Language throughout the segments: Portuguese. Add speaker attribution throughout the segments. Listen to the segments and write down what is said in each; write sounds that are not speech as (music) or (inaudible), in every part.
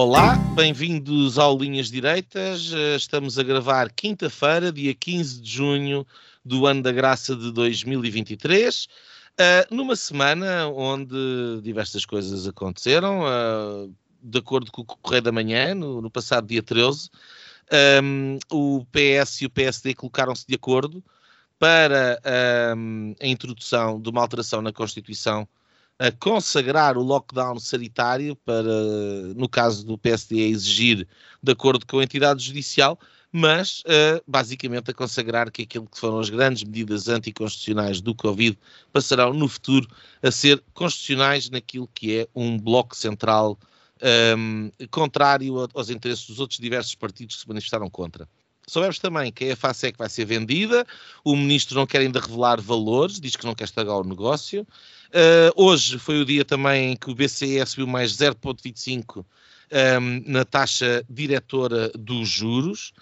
Speaker 1: Olá, bem-vindos ao Linhas Direitas. Eh, Estamos a gravar quinta-feira, dia 15 de junho do ano da graça de 2023. Uh, numa semana onde diversas coisas aconteceram, uh, de acordo com o Correio da Manhã, no, passado dia 13, um, o PS e o PSD colocaram-se de acordo para um, a introdução de uma alteração na Constituição a consagrar o lockdown sanitário para, no caso do PSD, exigir de acordo com a entidade judicial, mas uh, basicamente a consagrar que aquilo que foram as grandes medidas anticonstitucionais do Covid passarão no futuro a ser constitucionais naquilo que é um bloco central um, contrário aos interesses dos outros diversos partidos que se manifestaram contra. Soubemos também que a FASEC vai ser vendida, o ministro não quer ainda revelar valores, diz que não quer estragar o negócio. Uh, hoje foi o dia também que o BCE subiu mais 0,25 um, na taxa diretora dos juros.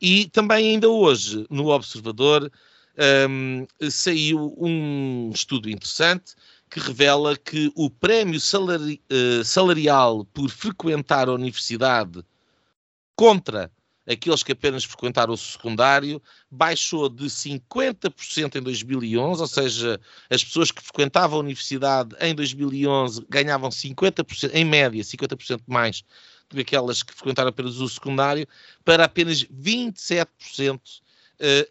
Speaker 1: E também ainda hoje, no Observador, um, saiu um estudo interessante que revela que o prémio salari uh, salarial por frequentar a universidade contra aqueles que apenas frequentaram o secundário, baixou de 50% em 2011, ou seja, as pessoas que frequentavam a universidade em 2011 ganhavam 50%, em média, 50% mais do que aquelas que frequentaram apenas o secundário, para apenas 27%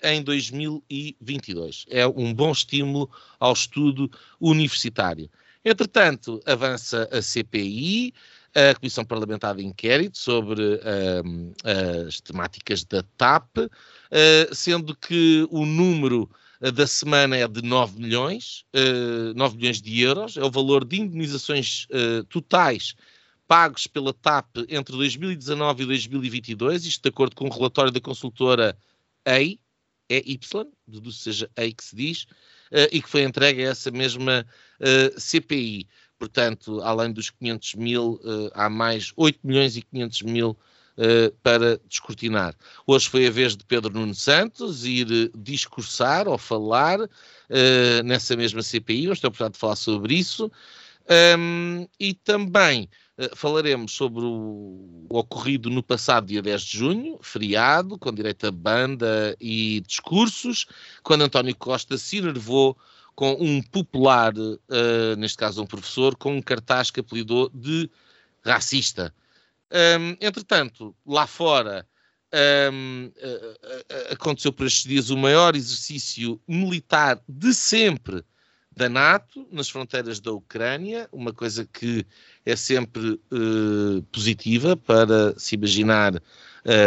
Speaker 1: em 2022. É um bom estímulo ao estudo universitário. Entretanto, avança a CPI, a Comissão Parlamentar de Inquérito sobre as temáticas da TAP, uh, sendo que o número da semana é de 9 milhões, uh, 9 milhões de euros, é o valor de indemnizações totais pagos pela TAP entre 2019 e 2022, isto de acordo com o relatório da consultora EI, EY, deduzo seja EI que se diz, e que foi entregue a essa mesma CPI. Portanto, além dos 500 mil, uh, há mais 8 milhões e 500 mil uh, para descortinar. Hoje foi a vez de Pedro Nuno Santos ir uh, discursar ou falar nessa mesma CPI, ter a oportunidade de falar sobre isso. E também falaremos sobre o, ocorrido no passado dia 10 de junho, feriado, com direito a banda e discursos, quando António Costa se enervou com um popular, uh, neste caso um professor, com um cartaz que apelidou de racista. Um, entretanto, lá fora um, uh, uh, aconteceu por estes dias o maior exercício militar de sempre da NATO nas fronteiras da Ucrânia, uma coisa que é sempre positiva para se imaginar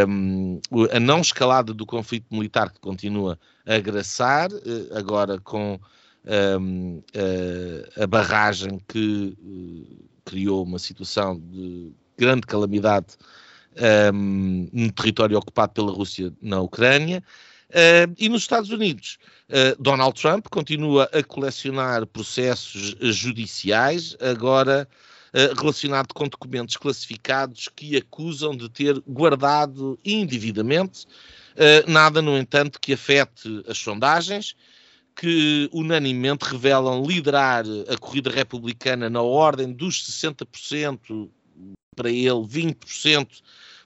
Speaker 1: um, a não escalada do conflito militar que continua a agraçar, agora com um, a, a, barragem que uh, criou uma situação de grande calamidade um, no território ocupado pela Rússia na Ucrânia. Uh, e nos Estados Unidos, uh, Donald Trump continua a colecionar processos judiciais, agora uh, relacionado com documentos classificados que acusam de ter guardado indevidamente, nada, no entanto, que afete as sondagens que unanimemente revelam liderar a corrida republicana na ordem dos 60% para ele, 20%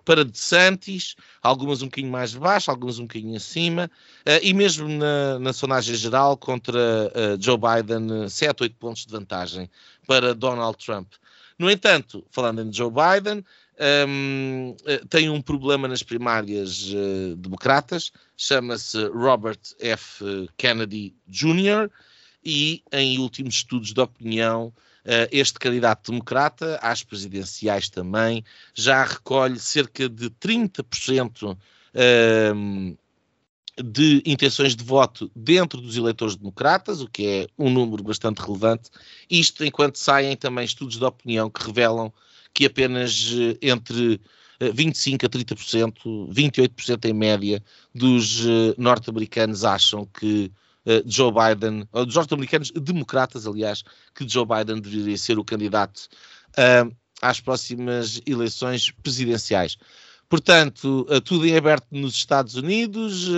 Speaker 1: para DeSantis, algumas um bocadinho mais baixo, algumas um bocadinho acima, uh, e mesmo na, na sondagem geral contra uh, Joe Biden, 7, 8 pontos de vantagem para Donald Trump. No entanto, falando em Joe Biden, um, eh, tem um problema nas primárias uh, democratas, chama-se Robert F. Kennedy Jr. e, em últimos estudos de opinião, uh, este candidato democrata, às presidenciais também, já recolhe cerca de 30% um, de intenções de voto dentro dos eleitores democratas, o que é um número bastante relevante, isto enquanto saem também estudos de opinião que revelam que apenas eh, entre 25 a 30%, 28% em média dos norte-americanos acham que Joe Biden, ou dos norte-americanos democratas, aliás, que Joe Biden deveria ser o candidato às próximas eleições presidenciais. Portanto, tudo em aberto nos Estados Unidos,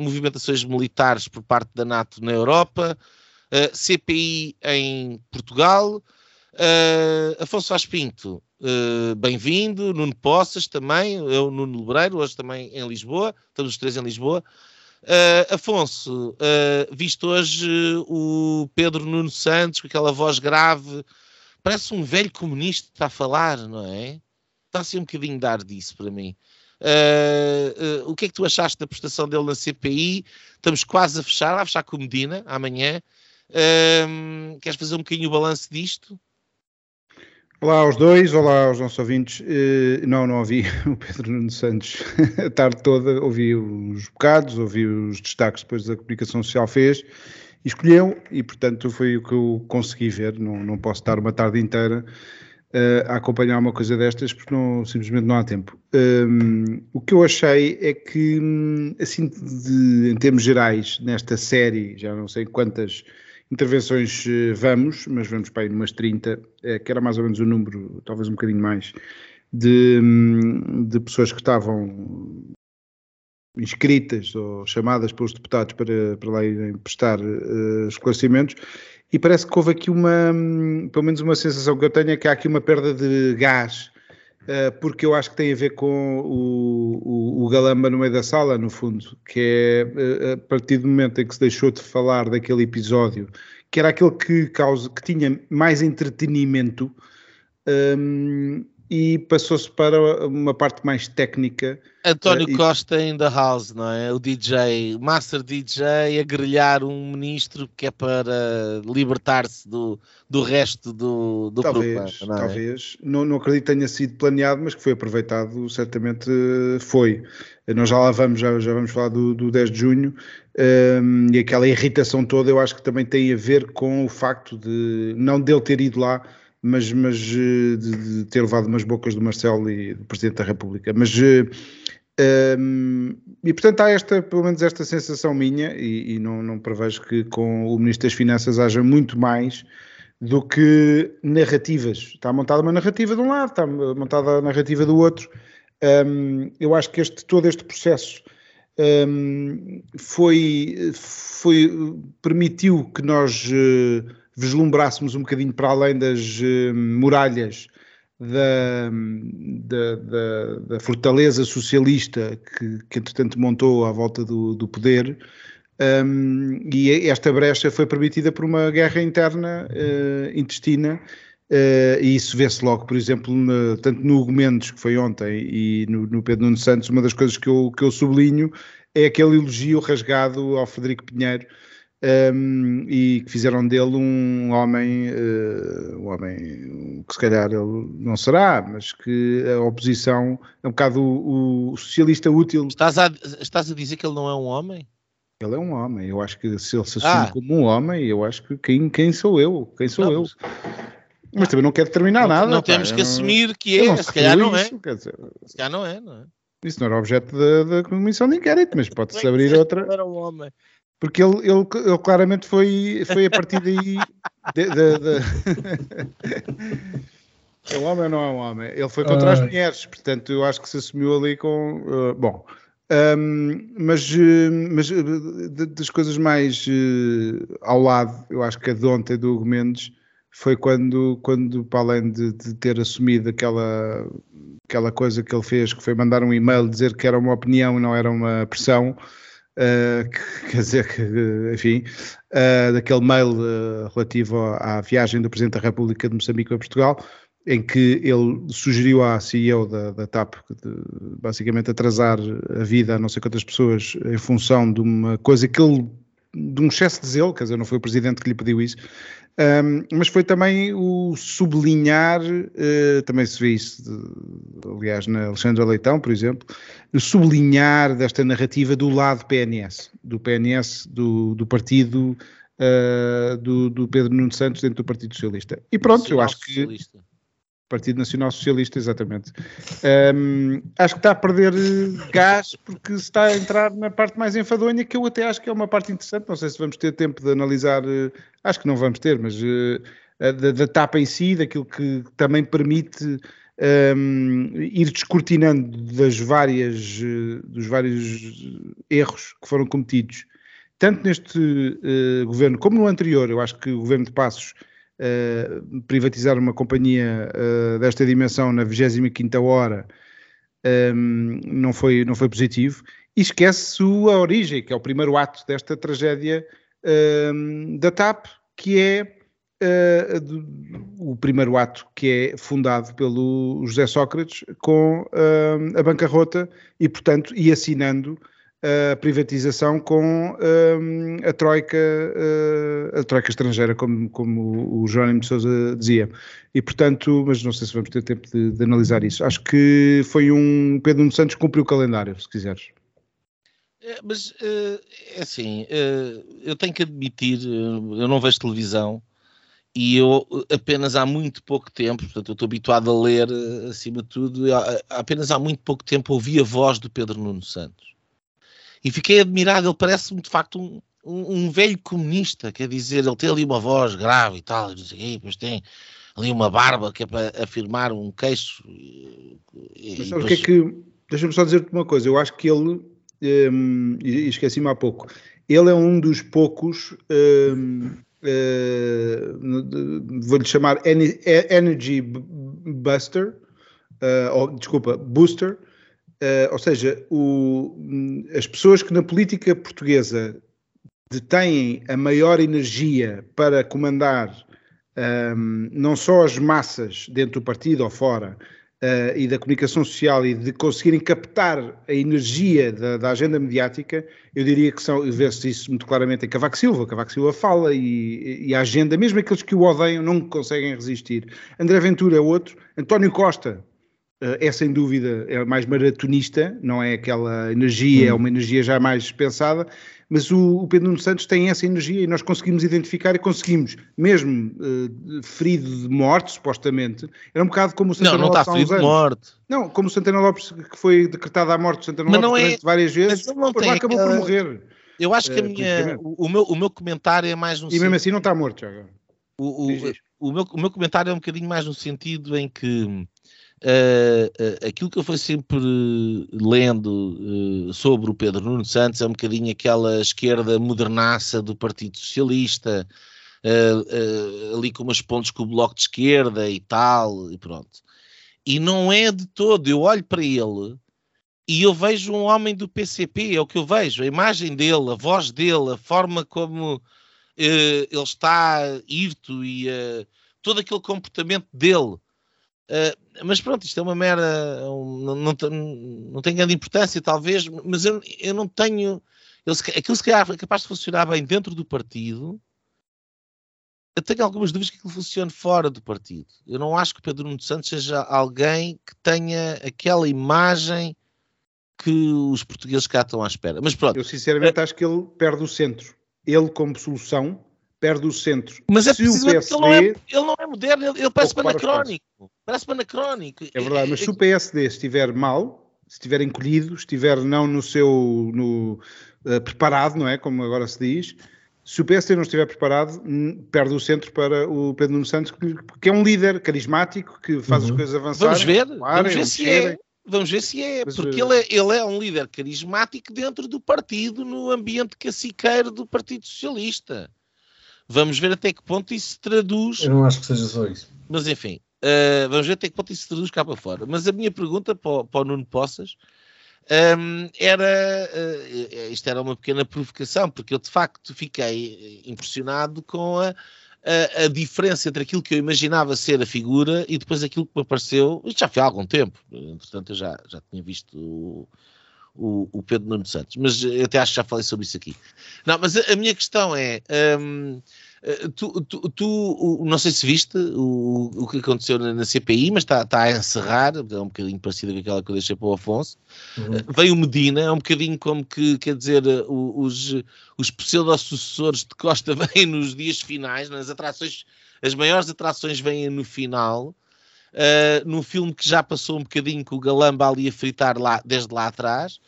Speaker 1: movimentações militares por parte da NATO na Europa, CPI em Portugal. Afonso Aspinto, bem-vindo. Nuno Poças também, eu, Nuno Lebreiro, hoje também em Lisboa, estamos os três em Lisboa. Afonso, visto hoje o Pedro Nuno Santos com aquela voz grave parece um velho comunista a falar, não é? Está assim um bocadinho dar disso para mim. Uh, uh, o que é que tu achaste da prestação dele na CPI? Estamos quase a fechar, a fechar com Medina amanhã. Uh, queres fazer um bocadinho o balanço disto?
Speaker 2: Olá aos dois, olá aos nossos ouvintes. não, não ouvi (laughs) o Pedro Nuno Santos a tarde toda, ouvi os bocados, ouvi os destaques depois da comunicação social fez escolheu e, portanto, foi o que eu consegui ver. Não, não posso estar uma tarde inteira uh, a acompanhar uma coisa destas porque não, simplesmente não há tempo. Um, o que eu achei é que, assim, de, em termos gerais, nesta série, já não sei quantas intervenções uh, vamos, mas vamos para aí umas 30, uh, que era mais ou menos o número, talvez um bocadinho mais, de, de pessoas que estavam inscritas ou chamadas pelos deputados para, para lá irem prestar uh, esclarecimentos. E parece que houve aqui uma, pelo menos uma sensação que eu tenho é que há aqui uma perda de gás porque eu acho que tem a ver com o, o, o, galamba no meio da sala, no fundo, que é uh, a partir do momento em que se deixou de falar daquele episódio, que era aquele que, causa, que tinha mais entretenimento um, e passou-se para uma parte mais técnica.
Speaker 1: António uh, Costa in the house, não é? O DJ, Master DJ, a grelhar um ministro que é para libertar-se do, do resto do, do
Speaker 2: talvez, programa, não é? Talvez, não, não acredito que tenha sido planeado, mas que foi aproveitado, certamente foi. Nós já lá vamos, já, já vamos falar do, do 10 de junho, um, e aquela irritação toda eu acho que também tem a ver com o facto de não dele ter ido lá mas, mas eh, de, de, ter levado umas bocas do Marcelo e do Presidente da República. Mas, um, eh, ehm, e portanto há esta, pelo menos esta sensação minha, e, e não, não prevejo que com o Ministro das Finanças haja muito mais do que narrativas. Está montada uma narrativa de um lado, está montada a narrativa do outro. Um, ehm, eu acho que este, todo este processo um, ehm, foi, foi, permitiu que nós uh, vislumbrássemos um bocadinho para além das uh, muralhas da, da, da, da, fortaleza socialista que, que, entretanto, montou à volta do, do poder. Um, e esta brecha foi permitida por uma guerra interna uh, intestina, uh, e isso vê-se logo, por exemplo, no, tanto no Hugo Mendes, que foi ontem, e no, no Pedro Nuno Santos. Uma das coisas que eu, que eu sublinho é aquele elogio rasgado ao Frederico Pinheiro, um, e que fizeram dele um homem, uh, um homem que se calhar ele não será, mas que a oposição é um bocado o, o socialista útil.
Speaker 1: Estás a, estás a dizer que ele não é um homem?
Speaker 2: Ele é um homem. Eu acho que se ele se assume ah. como um homem, eu acho que quem, quem sou eu? Quem sou não, eu? Mas também não quer determinar
Speaker 1: não,
Speaker 2: nada.
Speaker 1: Não pá, temos que não, assumir que é, se calhar não é. Dizer, se calhar não é, não é?
Speaker 2: Isso não era objeto da, da comissão de inquérito, mas (laughs) pode-se abrir (laughs) outra.
Speaker 1: Era um homem.
Speaker 2: Porque ele, ele, ele, claramente foi, foi a partir daí. De, de, de... (laughs) é um homem ou não é um homem? Ele foi contra as mulheres, portanto, eu acho que se assumiu ali com. Uh, bom. Um, mas, mas das coisas mais uh, ao lado, eu acho que a de ontem do Hugo Mendes foi quando, quando para além de, de, ter assumido aquela, aquela coisa que ele fez, que foi mandar um e-mail dizer que era uma opinião e não era uma pressão, Uh, que, quer dizer que, enfim, uh, daquele mail uh, relativo à, viagem do Presidente da República de Moçambique a Portugal, em que ele sugeriu à CEO da, da TAP de, basicamente atrasar a vida a não sei quantas pessoas em função de uma coisa que ele de um excesso de zelo, quer dizer, não foi o presidente que lhe pediu isso, um, mas foi também o sublinhar, uh, também se vê isso, de, aliás, na Alexandra Leitão, por exemplo, o sublinhar desta narrativa do lado PNS, do PNS, do, do partido uh, do, do, Pedro Nuno Santos dentro do Partido Socialista. E pronto, eu acho que. Socialista. Partido Nacional Socialista, exatamente. Um, acho que está a perder gás porque está a entrar na parte mais enfadonha, que eu até acho que é uma parte interessante. Não sei se vamos ter tempo de analisar, acho que não vamos ter, mas uh, da, da tapa em si, daquilo que também permite um, ir descortinando das várias, dos vários erros que foram cometidos, tanto neste uh, governo como no anterior. Eu acho que o governo de Passos uh, privatizar uma companhia uh, desta dimensão na 25 hora um, não, foi, não foi positivo. E esquece a origem, que é o primeiro ato desta tragédia um, da TAP, que é uh, o primeiro ato que é fundado pelo José Sócrates com uh, a bancarrota e, portanto, e assinando a privatização com uh, a troika a troika estrangeira, como, como o Jerónimo de Sousa dizia. E, portanto, mas não sei se vamos ter tempo de, de analisar isso. Acho que foi um Pedro Nuno Santos cumpriu o calendário, se quiseres.
Speaker 1: É, mas, é assim, eu tenho que admitir, eu não vejo televisão, e eu apenas há muito pouco tempo, portanto eu estou habituado a ler eh, acima de tudo, apenas há muito pouco tempo ouvi a voz do Pedro Nuno Santos. E fiquei admirado, ele parece-me de facto um, um, um, velho comunista, quer dizer, ele tem ali uma voz grave e tal, e não sei quê, depois tem ali uma barba que é para afirmar um queixo. E,
Speaker 2: Mas o que é que, deixa-me só dizer-te uma coisa, eu acho que ele, um, e esqueci-me há pouco, ele é um dos poucos... Um, uh, vou-lhe chamar Energy Buster, uh, ou, desculpa, Booster, uh, ou seja, o, as pessoas que na política portuguesa detêm a maior energia para comandar um, não só as massas dentro do partido ou fora, uh, e da comunicação social e de conseguirem captar a energia da, da agenda mediática, eu diria que são, vê-se isso muito claramente em Cavaco Silva, Cavaco Silva fala e, e, a agenda, mesmo aqueles que o odeiam não conseguem resistir. André Ventura é outro, António Costa é sem dúvida é mais maratonista, não é aquela energia, hum. é uma energia já mais pensada, mas o, o, Pedro Nuno Santos tem essa energia e nós conseguimos identificar e conseguimos, mesmo uh, ferido de morte, supostamente, era um bocado como o
Speaker 1: Santana não, não Lopes. Não, está ferido de morte.
Speaker 2: Não, como o Santana Lopes, que foi decretada a morte do Santana mas Lopes é, várias vezes, mas não tem acabou aquela... por morrer.
Speaker 1: Eu acho que eh, minha, o, meu, o meu comentário é mais no
Speaker 2: E mesmo assim não está morto já.
Speaker 1: O, o, o, meu, o meu comentário é um bocadinho mais no sentido em que uh, aquilo que eu fui sempre lendo uh, sobre o Pedro Nuno Santos é um bocadinho aquela esquerda modernaça do Partido Socialista, ali com umas pontes com o Bloco de Esquerda e tal, e pronto. E não é de todo, eu olho para ele e eu vejo um homem do PCP, é o que eu vejo, a imagem dele, a voz dele, a forma como ele está irto e todo aquele comportamento dele Uh, mas pronto, isto é uma mera. Um, não, não, não, tem grande importância, talvez, mas eu, eu não tenho. Eu, aquilo se calhar é capaz de funcionar bem dentro do partido. Eu tenho algumas dúvidas que aquilo funcione fora do partido. Eu não acho que Pedro Nuno Santos seja alguém que tenha aquela imagem que os portugueses cá estão à espera. Mas pronto.
Speaker 2: Eu sinceramente uh, acho que ele perde o centro. Ele, como solução, perde o centro.
Speaker 1: Mas é preciso PSD, ele, não é, ele não é moderno, ele, ele parece anacrónico. Parece anacrónico.
Speaker 2: É verdade, mas se o PSD estiver mal, se estiver encolhido, estiver não no seu no, uh, preparado, não é? Como agora se diz, se o PSD não estiver preparado, perde o centro para o Pedro Nuno Santos, que é um líder carismático, que faz uhum. as coisas avançarem.
Speaker 1: Vamos ver, vamos ver se é. Vamos ver se é, Mas, porque uh... ele, é, ele é um líder carismático dentro do partido, no ambiente caciqueiro do Partido Socialista. Vamos ver até que ponto isso se traduz.
Speaker 3: Eu não acho que seja só isso.
Speaker 1: Mas enfim, uh, vamos ver até que ponto isso se traduz cá para fora. Mas a minha pergunta para o, para o Nuno Poças um, era. Uh, isto era uma pequena provocação, porque eu de facto fiquei impressionado com a, a, a, diferença entre aquilo que eu imaginava ser a figura e depois aquilo que me apareceu. Isto já foi há algum tempo, entretanto eu já, já tinha visto. O, o, Pedro Nuno Santos, mas eu até acho que já falei sobre isso aqui. Não, mas a, a minha questão é: um, eh, tu, tu, tu, não sei se viste o, o que aconteceu na, na CPI, mas está, está a encerrar, é um bocadinho parecido com aquela que eu deixei para o Afonso. Uhum. Uh, veio Medina, é um bocadinho como que, quer dizer, os, os pseudo-sucessores de Costa (laughs) vêm nos dias finais, nas atrações, as maiores atrações vêm no final. Uh, num filme que já passou um bocadinho com o Galamba ali a fritar lá, desde lá atrás.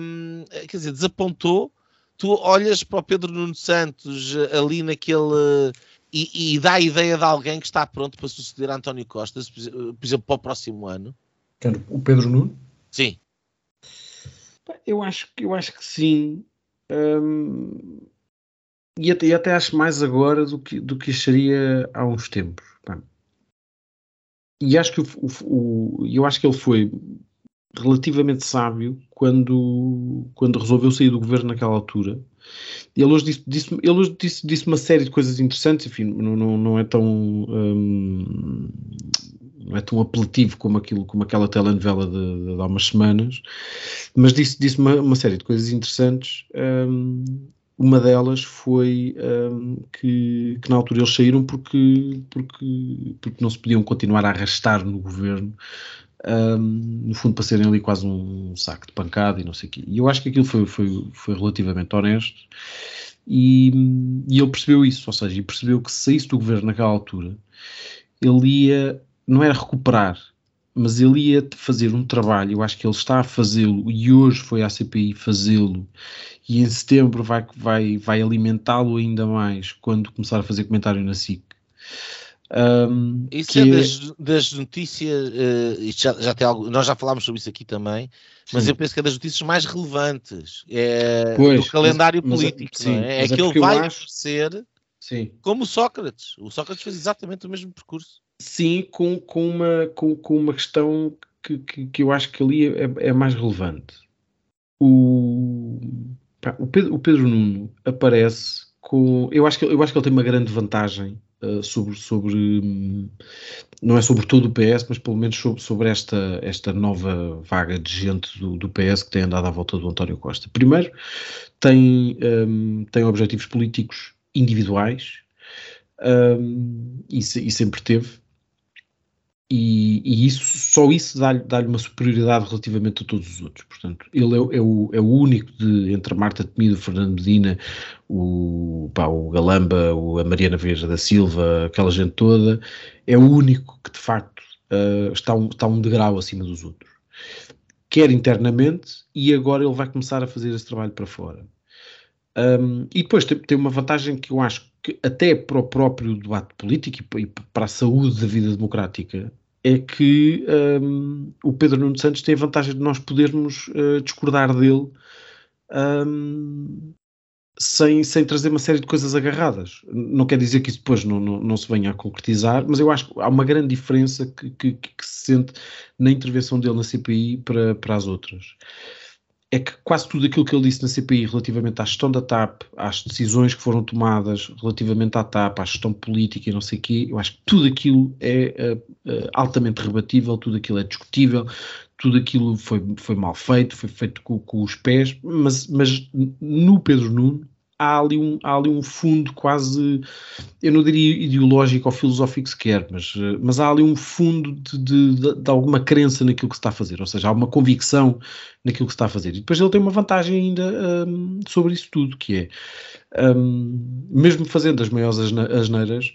Speaker 1: Um, quer dizer, desapontou. Tu olhas para o Pedro Nuno Santos uh, ali naquele. E, e, dá a ideia de alguém que está pronto para suceder a António Costa, por exemplo, para o próximo ano.
Speaker 3: O Pedro Nuno?
Speaker 1: Sim.
Speaker 3: Eu acho, eu acho que sim. Um, e, até, e até acho mais agora do que, do que acharia há uns tempos. E acho que o, o, eu acho que ele foi relativamente sábio quando, quando resolveu sair do governo naquela altura. Ele hoje disse, disse, ele hoje disse, disse uma série de coisas interessantes, enfim, não, não, não é tão hum, não é tão apelativo como aquilo, como aquela telenovela de, de, de há umas semanas, mas disse, disse uma, uma série de coisas interessantes. Hum, uma delas foi um, que, que, na altura eles saíram porque, porque, porque não se podiam continuar a arrastar no governo, um, no fundo para serem ali quase um saco de pancada e não sei o quê. E eu acho que aquilo foi, foi, foi relativamente honesto e, e ele percebeu isso, ou seja, ele percebeu que se saísse do governo naquela altura, ele ia, não era recuperar, mas ele ia fazer um trabalho, eu acho que ele está a fazê-lo e hoje foi à CPI fazê-lo e em setembro vai, vai, vai alimentá-lo ainda mais quando começar a fazer comentário na SIC.
Speaker 1: Um, isso é das, das notícias, uh, já, já tem algo, nós já falámos sobre isso aqui também, mas sim. eu penso que é das notícias mais relevantes é, pois, do calendário mas, político. Mas, sim, é? é que ele vai acho... ser como Sócrates. O Sócrates fez exatamente o mesmo percurso.
Speaker 3: Sim, com, com, uma, com, com uma questão que, que, que eu acho que ali é, é mais relevante. O, o Pedro, o Pedro Nuno aparece com. Eu acho que, eu acho que ele tem uma grande vantagem uh, sobre. sobre um, não é sobre todo o PS, mas pelo menos sobre, sobre esta, esta nova vaga de gente do, do, PS que tem andado à volta do António Costa. Primeiro, tem, um, tem objetivos políticos individuais um, e, e sempre teve e, e, isso, só isso dá-lhe dá uma superioridade relativamente a todos os outros. Portanto, ele é, é, o, é o único de, entre a Marta Temido, o Fernando Medina, o, pá, o Galamba, o, a Mariana Veja da Silva, aquela gente toda, é o único que de facto uh, está, um, está um degrau acima dos outros. Quer internamente, e agora ele vai começar a fazer esse trabalho para fora. Um, e depois tem, tem, uma vantagem que eu acho que até para o próprio debate político e, para a saúde da vida democrática é que um, o Pedro Nuno Santos tem a vantagem de nós podermos uh, discordar dele um, sem, sem trazer uma série de coisas agarradas. Não quer dizer que isso depois não, não, não se venha a concretizar, mas eu acho que há uma grande diferença que, que, que se sente na intervenção dele na CPI para, para as outras é que quase tudo aquilo que ele disse na CPI relativamente à gestão da TAP, às decisões que foram tomadas relativamente à TAP, à gestão política e não sei o quê, eu acho que tudo aquilo é uh, uh, altamente rebatível, tudo aquilo é discutível, tudo aquilo foi, foi mal feito, foi feito com, com os pés, mas, mas no Pedro Nuno há ali, um, há ali um fundo quase, eu não diria ideológico ou filosófico sequer, mas, mas há ali um fundo de, de, de, alguma crença naquilo que se está a fazer, ou seja, há uma convicção naquilo que se está a fazer. E depois ele tem uma vantagem ainda um, sobre isso tudo, que é, um, mesmo fazendo as maiores asneiras,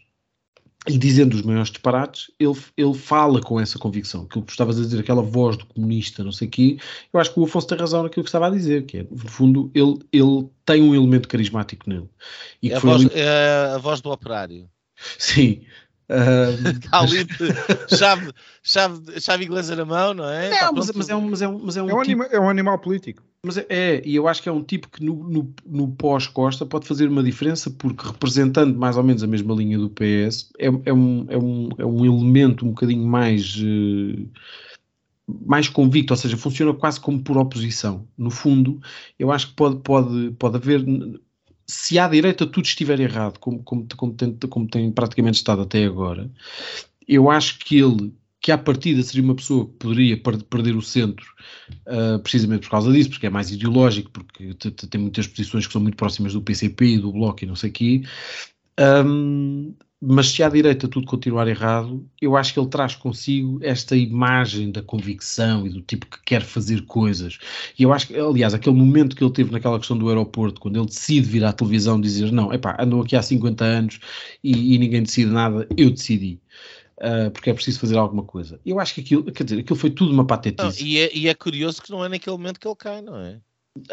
Speaker 3: e dizendo os maiores disparates, ele, ele fala com essa convicção. Aquilo que estavas a dizer, aquela voz do comunista, não sei o quê, eu acho que o Afonso tem razão naquilo que estava a dizer, que é, no fundo, ele, ele tem um elemento carismático nele.
Speaker 1: E é, a voz, ali... é a voz do operário.
Speaker 3: Sim, (laughs)
Speaker 1: Está ali de chave, chave, chave inglesa na mão, não é?
Speaker 3: Não, mas, mas, é um, mas, é um, mas é um,
Speaker 2: é um, tipo... anima, é um animal político.
Speaker 3: Mas é, é, e eu acho que é um tipo que no, no, no pós-Costa pode fazer uma diferença, porque representando mais ou menos a mesma linha do PS, é, é, um, é, um, é um elemento um bocadinho mais. Uh, mais convicto, ou seja, funciona quase como por oposição. No fundo, eu acho que pode, pode, pode haver se à direita tudo estiver errado, como, como, como, tem, como tem praticamente estado até agora, eu acho que ele, que à partida seria uma pessoa que poderia perder o centro uh, precisamente por causa disso, porque é mais ideológico, porque tem muitas posições que são muito próximas do PCP e do Bloco e não sei o quê. Um, mas se à direita tudo continuar errado, eu acho que ele traz consigo esta imagem da convicção e do tipo que quer fazer coisas. E eu acho que, aliás, aquele momento que ele teve naquela questão do aeroporto, quando ele decide vir à televisão dizer: Não, epá, andam aqui há 50 anos e, e ninguém decide nada, eu decidi. Uh, porque é preciso fazer alguma coisa. Eu acho que aquilo, quer dizer, aquilo foi tudo uma patetice.
Speaker 1: Não, e, é, e, é, curioso que não é naquele momento que ele cai, não é?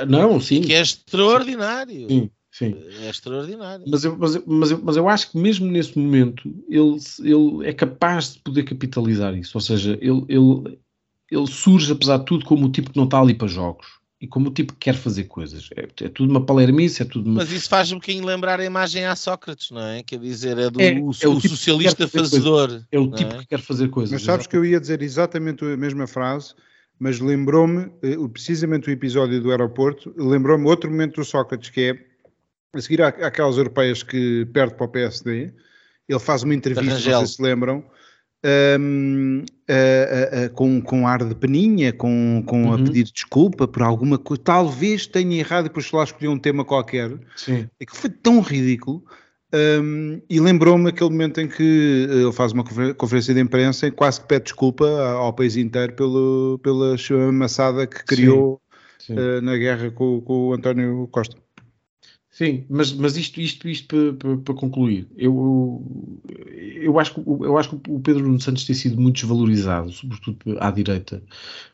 Speaker 3: Não, sim.
Speaker 1: Que é extraordinário.
Speaker 3: Sim, sim.
Speaker 1: É extraordinário.
Speaker 3: Mas eu, mas, eu, mas, eu, mas eu acho que mesmo nesse momento ele, ele é capaz de poder capitalizar isso. Ou seja, ele, ele, ele surge, apesar de tudo, como o tipo que não está ali para jogos e como o tipo que quer fazer coisas. É, é tudo uma palermice, é tudo uma...
Speaker 1: Mas isso faz um bocadinho lembrar a imagem a Sócrates, não é? Quer dizer, é do é, o, é o, tipo socialista fazedor.
Speaker 3: É o tipo é? que quer fazer coisas.
Speaker 2: Mas sabes que eu ia dizer exatamente a mesma frase, mas lembrou-me, eh, precisamente o episódio do aeroporto, lembrou-me outro momento do Sócrates, que é, a seguir àquelas europeias que perde para o PSD, ele faz uma entrevista, não sei se lembram, um, uh, uh, com, com ar de peninha, com, com uhum. a pedir desculpa por alguma coisa, talvez tenha errado e depois lá escolheu um tema qualquer,
Speaker 3: Sim.
Speaker 2: é que foi tão ridículo. Um, e lembrou-me aquele momento em que ele faz uma conferência de imprensa e quase que pede desculpa ao país inteiro pelo, pela amassada que criou sim, sim. Uh, na guerra com, com o António Costa.
Speaker 3: Sim, mas, mas isto, isto, isto para, concluir, eu, eu, acho que, eu acho que o Pedro Nuno Santos tem sido muito desvalorizado, sobretudo à direita,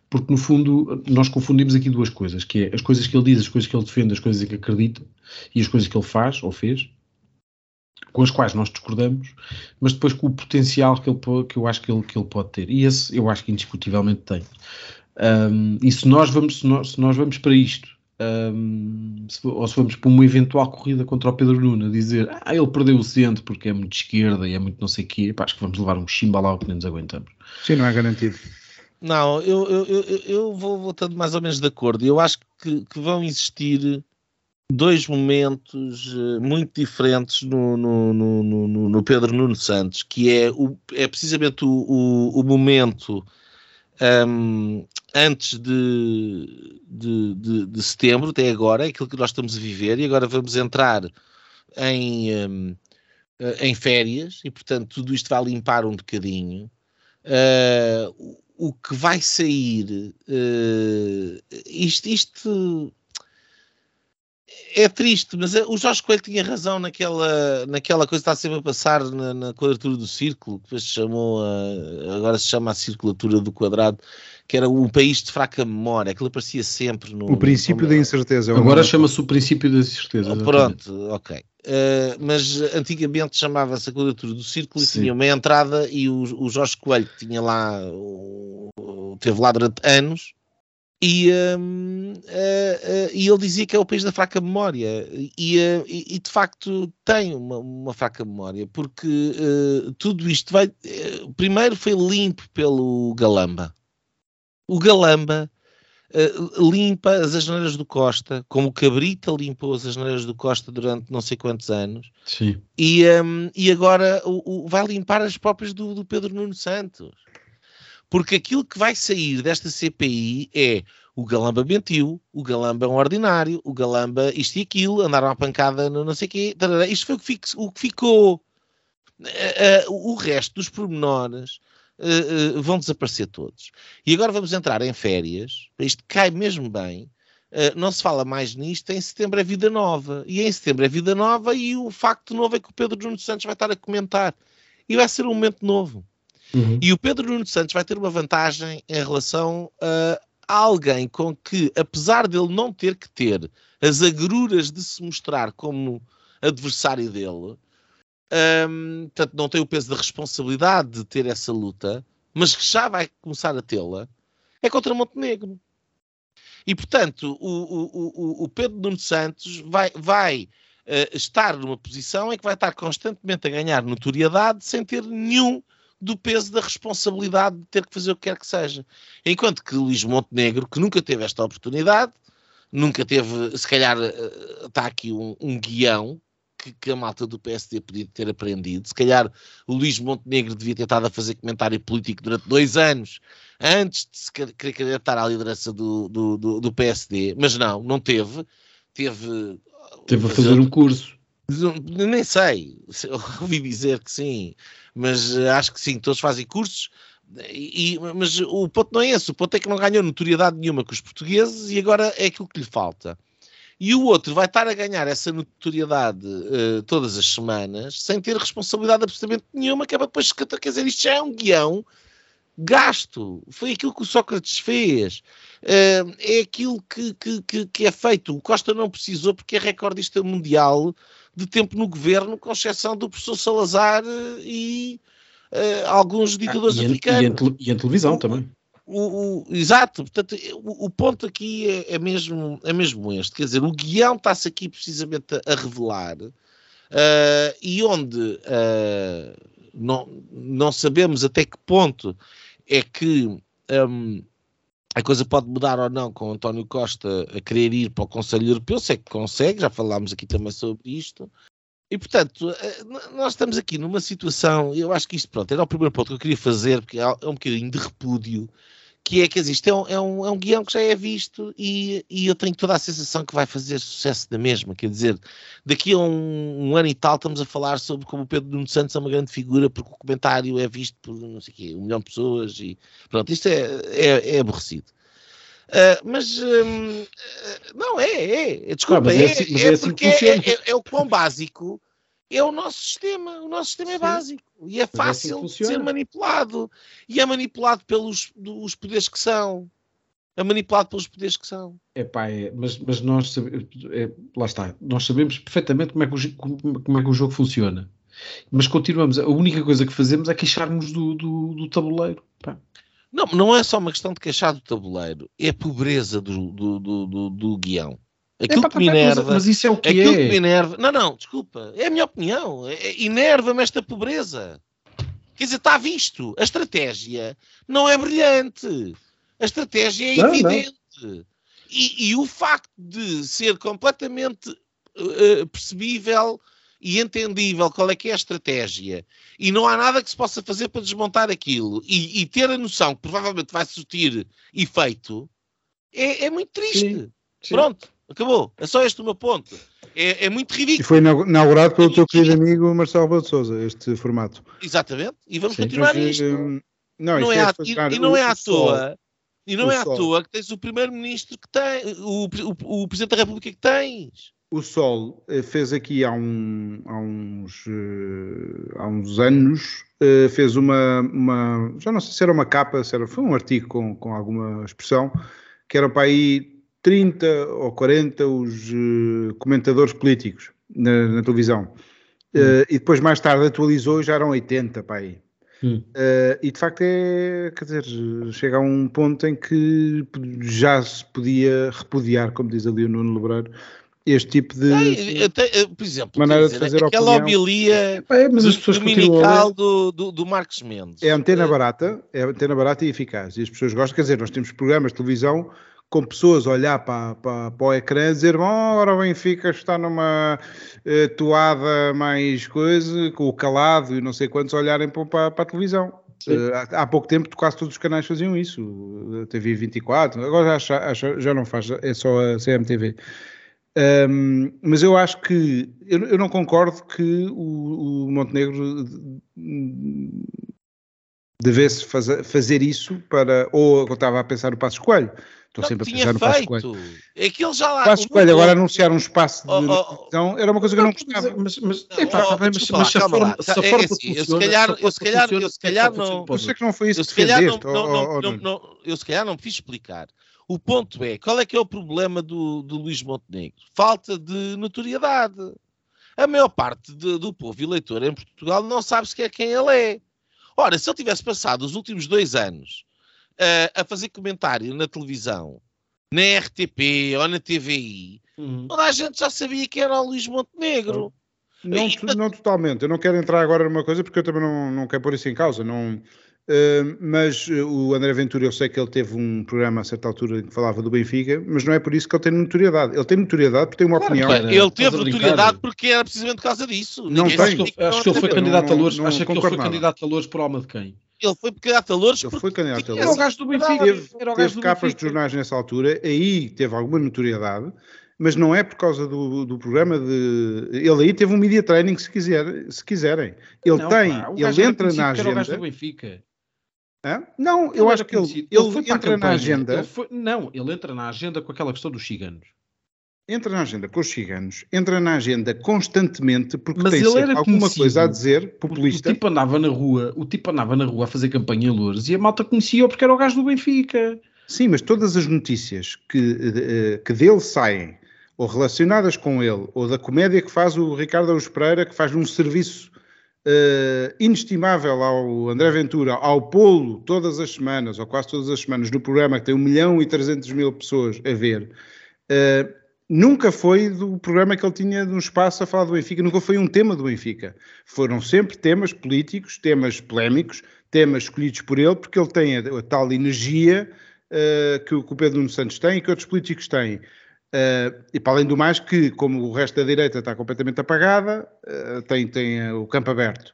Speaker 3: porque no fundo nós confundimos aqui duas coisas, que é as coisas que ele diz, as coisas que ele defende, as coisas em que acredita e as coisas que ele faz ou fez, com as quais nós discordamos, mas depois com o potencial que, ele, que eu acho que ele, que ele pode ter. E esse eu acho que indiscutivelmente tem. Um, e se nós, vamos, se nós, se nós vamos para isto um, se, ou se vamos para uma eventual corrida contra o Pedro Nuno, a dizer ah, ele perdeu o centro porque é muito de esquerda e é muito não sei o quê, pá, acho que vamos levar um chimbalau que nem nos aguentamos.
Speaker 2: Sim, não é garantido.
Speaker 1: Não, eu, eu, eu, eu vou voltando mais ou menos de acordo. Eu acho que, que vão existir dois momentos eh, muito diferentes no, no, no, no, Pedro Nuno Santos, que é, o, é precisamente o, o, o momento um, antes de, de, de, de, setembro, até agora, é aquilo que nós estamos a viver, e agora vamos entrar em, um, eh, em férias, e portanto tudo isto vai limpar um bocadinho. Uh, o que vai sair, uh, isto, isto é triste, mas o Jorge Coelho tinha razão naquela, naquela coisa que está sempre a passar na, na quadratura do círculo, que depois se chamou a, agora se chama a circulatura do quadrado, que era um país de fraca memória, aquilo aparecia sempre no.
Speaker 2: O princípio no, da incerteza.
Speaker 3: É agora chama-se o princípio da incerteza.
Speaker 1: Oh, pronto, ok. Uh, mas antigamente chamava-se a quadratura do círculo Sim. e tinha uma entrada e o, o Jorge Coelho que tinha lá, o, teve lá durante anos, e, um, uh, uh, e ele dizia que é o país da fraca memória. E, uh, e de facto tem uma, uma fraca memória, porque tudo isto vai. primeiro foi limpo pelo Galamba. O Galamba limpa as asneiras do Costa, como o Cabrita limpou as asneiras do Costa durante não sei quantos anos.
Speaker 3: Sim.
Speaker 1: E, um, e agora o, o, vai limpar as próprias do, do Pedro Nuno Santos. Porque aquilo que vai sair desta CPI é o Galamba mentiu, o Galamba é um ordinário, o Galamba isto e aquilo, andaram à pancada no não sei quê. Tarará. Isto foi o que, o que ficou. Uh, uh, o resto dos pormenores uh, vão desaparecer todos. E agora vamos entrar em férias. Isto cai mesmo bem. não se fala mais nisto. Em setembro é vida nova. E em setembro é vida nova. E o facto novo é que o Pedro Nuno Santos vai estar a comentar. E vai ser um momento novo. Uhum. E o Pedro Nuno Santos vai ter uma vantagem em relação a alguém com que, apesar dele não ter que ter as agruras de se mostrar como adversário dele, um, portanto, não tem o peso da responsabilidade de ter essa luta, mas que já vai começar a tê-la, é contra Montenegro. E, portanto, o, o, o, Pedro Nuno Santos vai, vai uh, estar numa posição em que vai estar constantemente a ganhar notoriedade sem ter nenhum do peso da responsabilidade de ter que fazer o que quer que seja. Enquanto que Luís Montenegro, que nunca teve esta oportunidade, nunca teve, se calhar eh, está aqui um, um guião que, que, a malta do PSD podia ter aprendido. Se calhar o Luís Montenegro devia ter estado a fazer comentário político durante dois anos antes de se querer candidatar à liderança do, do, do, do, PSD, mas não, não teve. Teve,
Speaker 3: teve a fazer um curso.
Speaker 1: Nem sei, (laughs) ouvi dizer que sim, mas acho que sim, todos fazem cursos. E, mas o ponto não é esse, o ponto é que não ganhou notoriedade nenhuma com os portugueses e agora é aquilo que lhe falta. e o outro vai estar a ganhar essa notoriedade uh, todas as semanas sem ter responsabilidade absolutamente nenhuma, que é para depois, quer dizer, isto já é um guião gasto. Foi aquilo que o Sócrates fez. É aquilo que, que, que, é feito. O Costa não precisou porque é recordista mundial de tempo no governo, com exceção do professor Salazar e uh, alguns ditadores
Speaker 3: ah, e
Speaker 1: africanos.
Speaker 3: E em, e televisão também.
Speaker 1: O, o, exato, portanto, o, o, ponto aqui é, é, mesmo, é mesmo este, quer dizer, o guião está-se aqui precisamente a, a revelar uh, e onde uh, não, não sabemos até que ponto é que um, a coisa pode mudar ou não com António Costa a querer ir para o Conselho Europeu, sei que consegue, já falámos aqui também sobre isto, e, portanto, eh, nós estamos aqui numa situação, eu acho que isto, pronto, era o primeiro ponto que eu queria fazer, porque é um bocadinho de repúdio, que é que existe, é um, é um, é um guião que já é visto e, e, eu tenho toda a sensação que vai fazer sucesso da mesma, quer dizer, daqui a um, um, ano e tal estamos a falar sobre como o Pedro Nuno Santos é uma grande figura, porque o comentário é visto por, não sei o quê, um milhão de pessoas e, pronto, isto é, é, é aborrecido. Uh, mas uh, não é, é, é desculpa, é, assim, é, assim porque é, é, o quão básico é o nosso sistema. O nosso sistema é básico e é fácil assim de ser manipulado. E é manipulado pelos os poderes que são. É manipulado pelos poderes que são.
Speaker 3: Epá, é, mas, mas nós é, lá está, nós sabemos perfeitamente como é, que o, como é que o jogo funciona. Mas continuamos, a única coisa que fazemos é queixarmos do, do, do tabuleiro. Pá.
Speaker 1: Não, não é só uma questão de queixar do tabuleiro, é a pobreza do, do, do, do, do guião. Aquilo que me enerva. Mas,
Speaker 3: mas, isso é o que
Speaker 1: aquilo
Speaker 3: é.
Speaker 1: que me enerva. Não, não, desculpa. É a minha opinião. É, é, enerva-me esta pobreza. Quer dizer, está visto. A estratégia não é brilhante. A estratégia é não, evidente. Não. E, e, o facto de ser completamente uh, percebível e entendível qual é que é a estratégia e não há nada que se possa fazer para desmontar aquilo e, e ter a noção que provavelmente vai surtir efeito é, é muito triste. Sim, sim. Pronto, acabou. É só este o meu ponto. É, é muito ridículo.
Speaker 2: E foi inaugurado pelo teu querido amigo Marcelo Rebelo de Sousa, este formato.
Speaker 1: Exatamente. E vamos sim, continuar mas, nisto. Um, não, não é, é e, e, não é à toa. E não é à toa que tens o primeiro-ministro que tem, o, o, o Presidente da República que tens
Speaker 2: o Sol eh, fez aqui há, um, há, uns, eh, há uns anos, eh, fez uma, uma, já não sei se era uma capa, se era, foi um artigo com, com alguma expressão, que era para aí 30 ou 40 os comentadores políticos na, na televisão. Hum. e depois mais tarde atualizou e já eram 80 para aí. Hum. Uh, e de facto é, quer dizer, chega a um ponto em que já se podia repudiar, como diz ali o Nuno Lebreiro, este tipo de,
Speaker 1: até, por exemplo, maneira dizer, de fazer aquela opinião. homilia é, mas as pessoas dominical do, do, do, Marcos Mendes.
Speaker 2: É antena barata, é antena barata e eficaz. E as pessoas gostam, quer dizer, nós temos programas de televisão com pessoas a olhar para, para, para o ecrã e dizer, bom, agora o Benfica está numa uh, toada mais coisa, com o calado e não sei quantos olharem para, para, a televisão. Uh, há, há, pouco tempo quase todos os canais faziam isso, a TV 24, agora já, já, já não faz, é só a CMTV. Um, mas eu acho que eu, eu não concordo que o, o Montenegro devesse fazer, fazer isso para. Ou eu estava a pensar no Passo Escolho. Estou
Speaker 1: não,
Speaker 2: sempre a pensar no Passo Escolho.
Speaker 1: É que ele já lá.
Speaker 2: Passo Escolho, agora anunciar um espaço de oh, oh, então era uma coisa que eu não gostava.
Speaker 3: Mas, mas, mas, mas se a forma, se a
Speaker 1: é
Speaker 3: forma
Speaker 1: eu se calhar, eu se calhar, eu se calhar não.
Speaker 2: Eu sei que não foi isso
Speaker 1: que defendeste. Eu se calhar não fiz explicar. O ponto é, qual é que é o problema do, do Luís Montenegro? Falta de notoriedade. A maior parte de, do povo eleitor em Portugal não sabe sequer quem ele é. Ora, se ele tivesse passado os últimos dois anos uh, a fazer comentário na televisão, na RTP ou na TVI, uhum. toda a gente já sabia quem era o Luís Montenegro.
Speaker 2: Não, não, não, totalmente. Eu não quero entrar agora numa coisa porque eu também não, não quero pôr isso em causa. Não, Uh, mas uh, o André Ventura, eu sei que ele teve um programa a certa altura que falava do Benfica, mas não é por isso que ele tem notoriedade. Ele tem notoriedade porque tem uma claro, opinião.
Speaker 1: Ele teve notoriedade porque era precisamente por causa disso.
Speaker 3: Não tem. Acho que, acho que ele foi candidato a Louros. Acho que ele foi candidato a Louros por alma de quem?
Speaker 1: Ele foi candidato a Louros.
Speaker 2: Ele foi candidato a
Speaker 3: Louros. Era o gajo do Benfica.
Speaker 2: Teve, era o gajo teve do capas Benfica. de jornais nessa altura, aí teve alguma notoriedade mas não é por causa do, do programa de. Ele aí teve um media training, se, quiser, se quiserem. Ele não, tem, pá, ele entra na agenda. Era o gajo do Benfica. Hã? Não, eu acho que ele, ele, ele entra na agenda.
Speaker 3: Ele foi, não, ele entra na agenda com aquela questão dos ciganos.
Speaker 2: Entra na agenda com os ciganos, entra na agenda constantemente porque
Speaker 3: Mas
Speaker 2: tem
Speaker 3: ele era
Speaker 2: alguma coisa a dizer, populista.
Speaker 3: O tipo andava na rua, o tipo andava na rua a fazer campanha em Lourdes e a malta conhecia-o porque era o gajo do Benfica.
Speaker 2: Sim, mas todas as notícias que, eh, que dele saem, ou relacionadas com ele, ou da comédia que faz o Ricardo Araújo Pereira, que faz um serviço eh, inestimável ao André Ventura, ao pô-lo todas as semanas, ou quase todas as semanas, no programa que tem 1 milhão e 300 mil pessoas a ver, eh, nunca foi do programa que ele tinha de um espaço a falar do Benfica, nunca foi um tema do Benfica. Foram sempre temas políticos, temas polémicos, temas escolhidos por ele, porque ele tem a, a tal energia uh, que, o, que o Pedro Nuno Santos tem e que outros políticos têm. Uh, e para além do mais, que como o resto da direita está completamente apagada, uh, tem, tem o campo aberto.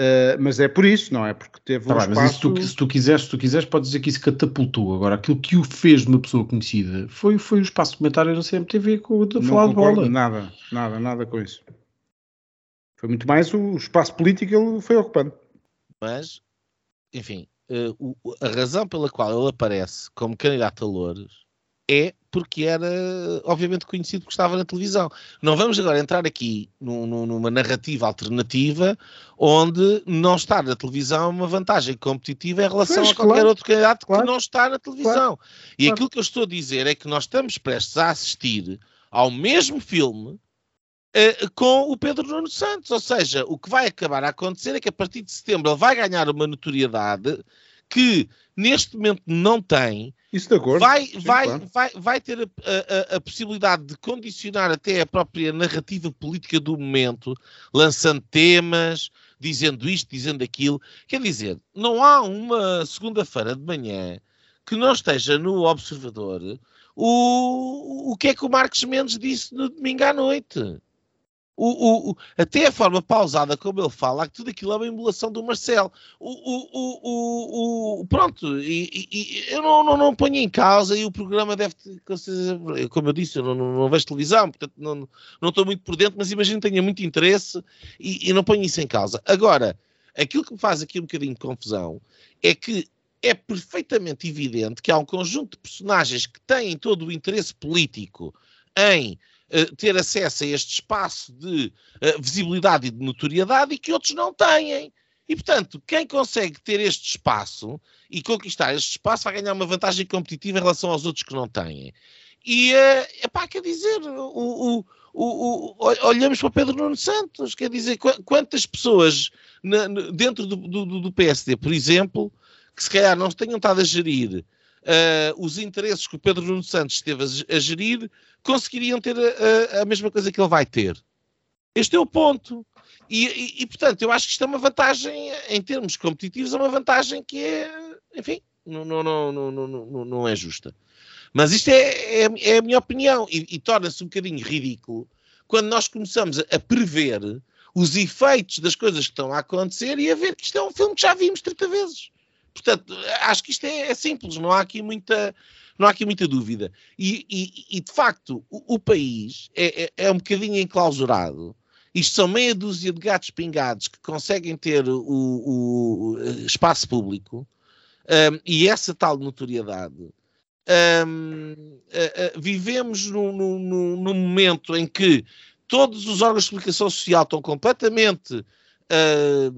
Speaker 2: Uh, mas é por isso, não é? Porque teve
Speaker 3: Tá
Speaker 2: um
Speaker 3: bem,
Speaker 2: espaço...
Speaker 3: mas isso tu, se, tu quiseres, se tu quiseres, podes dizer que isso catapultou. Agora, aquilo que o fez de uma pessoa conhecida foi, foi o espaço de comentário na CMTV com o de falar de bola.
Speaker 2: Nada, nada, nada com isso. Foi muito mais o espaço político que ele foi ocupando.
Speaker 1: Mas, enfim, uh, o, a razão pela qual ele aparece como candidato a Louros é porque era, obviamente, conhecido porque estava na televisão. Não vamos agora entrar aqui num, numa narrativa alternativa onde não estar na televisão é uma vantagem competitiva em relação
Speaker 2: Pois,
Speaker 1: a qualquer
Speaker 2: claro,
Speaker 1: outro candidato
Speaker 2: claro,
Speaker 1: que não está na televisão. E
Speaker 2: claro.
Speaker 1: aquilo que eu estou a dizer é que nós estamos prestes a assistir ao mesmo filme eh, com o Pedro Nuno Santos. Ou seja, o que vai acabar a acontecer é que a partir de setembro ele vai ganhar uma notoriedade que neste momento não tem.
Speaker 2: Isso de acordo.
Speaker 1: Vai,
Speaker 2: Sim,
Speaker 1: vai,
Speaker 2: claro.
Speaker 1: vai, vai ter a, a- a possibilidade de condicionar até a própria narrativa política do momento, lançando temas, dizendo isto, dizendo aquilo. Quer dizer, não há uma segunda-feira de manhã que não esteja no Observador o, o que é que o Marcos Mendes disse no domingo à noite. O, o- o- até a forma pausada como ele fala, que tudo aquilo é uma emulação do Marcelo. O, pronto, e, e- eu não, não, não ponho em causa e o programa deve como eu disse, eu não, não, não vejo televisão, portanto não, não estou muito por dentro, mas imagino que tenha muito interesse e, e não ponho isso em causa. Agora, aquilo que me faz aqui um bocadinho de confusão é que é perfeitamente evidente que há um conjunto de personagens que têm todo o interesse político em eh, ter acesso a este espaço de eh, visibilidade e de notoriedade e que outros não têm. E, portanto, quem consegue ter este espaço e conquistar este espaço vai ganhar uma vantagem competitiva em relação aos outros que não têm. E, é pá, quer dizer, o, o- o- olhamos para Pedro Nuno Santos, quer dizer, qu- quantas pessoas na- dentro do, do- do PSD, por exemplo, que se calhar não tenham estado a gerir eh, os interesses que o Pedro Nuno Santos esteve a, a gerir, conseguiriam ter a, a- a mesma coisa que ele vai ter. Este é o ponto. E, e- e, portanto, eu acho que isto é uma vantagem, em termos competitivos, é uma vantagem que é, enfim, não, não, não, não, não, não- é justa. Mas isto é, é- é a minha opinião e, e torna-se um bocadinho ridículo quando nós começamos a prever os efeitos das coisas que estão a acontecer e a ver que isto é um filme que já vimos 30 vezes. Portanto, acho que isto é, é simples, não há aqui muita, não há aqui muita dúvida. E, e- e, de facto, o, o país é, é- é um bocadinho enclausurado. Isto são meia dúzia de gatos pingados que conseguem ter o, o- espaço público hum, e essa tal notoriedade. Hum, ah, ah, vivemos num, num- momento em que todos os órgãos de comunicação social estão completamente ah,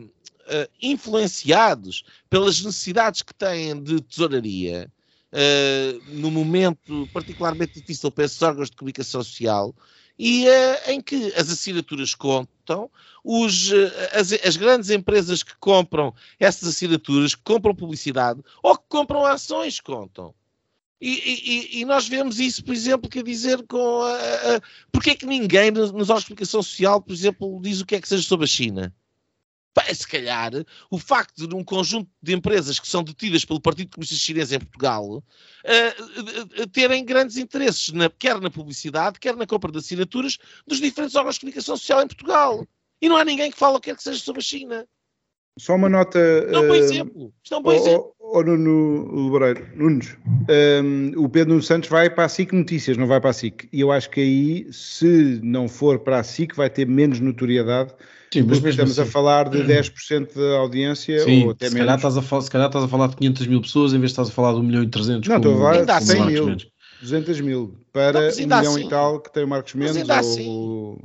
Speaker 1: ah, influenciados pelas necessidades que têm de tesouraria, uh, num momento particularmente difícil para esses órgãos de comunicação social, e uh, em que as assinaturas contam, os, uh, as, as grandes empresas que compram essas assinaturas, que compram publicidade ou que compram ações, contam. E, e- e- e nós vemos isso, por exemplo, quer dizer, com a, a, porque é que ninguém nos, nos órgãos de comunicação social, por exemplo, diz o que é que seja sobre a China? Se calhar, o facto de um conjunto de empresas que são detidas pelo Partido Comunista Chinês em Portugal eh, eh, terem grandes interesses, na- quer na publicidade, quer na compra de assinaturas dos diferentes órgãos de comunicação social em Portugal. E não há ninguém que fala o que quer que seja sobre a China.
Speaker 2: Só uma nota.
Speaker 1: Isto é um bom exemplo. Isto é um bom exemplo.
Speaker 2: Ó ó, Nuno Lebreiro, Nunes, hum, o Pedro Nuno Santos vai para a SIC Notícias, não vai para a SIC. E eu acho que aí, se não for para a SIC, vai ter menos notoriedade.
Speaker 3: Sim, mas
Speaker 2: estamos a
Speaker 3: assim.
Speaker 2: falar de 10% da audiência
Speaker 3: Sim,
Speaker 2: ou até
Speaker 3: se,
Speaker 2: menos.
Speaker 3: calhar estás a falar, se calhar estás a falar de 500 mil pessoas em vez de estás a falar de 1 milhão e 300
Speaker 2: Não, estou a falar
Speaker 1: assim,
Speaker 3: Marcos
Speaker 2: mil.
Speaker 3: Mendes.
Speaker 2: 200 mil para
Speaker 1: Não, mas
Speaker 2: um
Speaker 1: ainda
Speaker 2: milhão
Speaker 1: assim-
Speaker 2: e tal que tem o Marcos Mendes. ou-
Speaker 1: assim-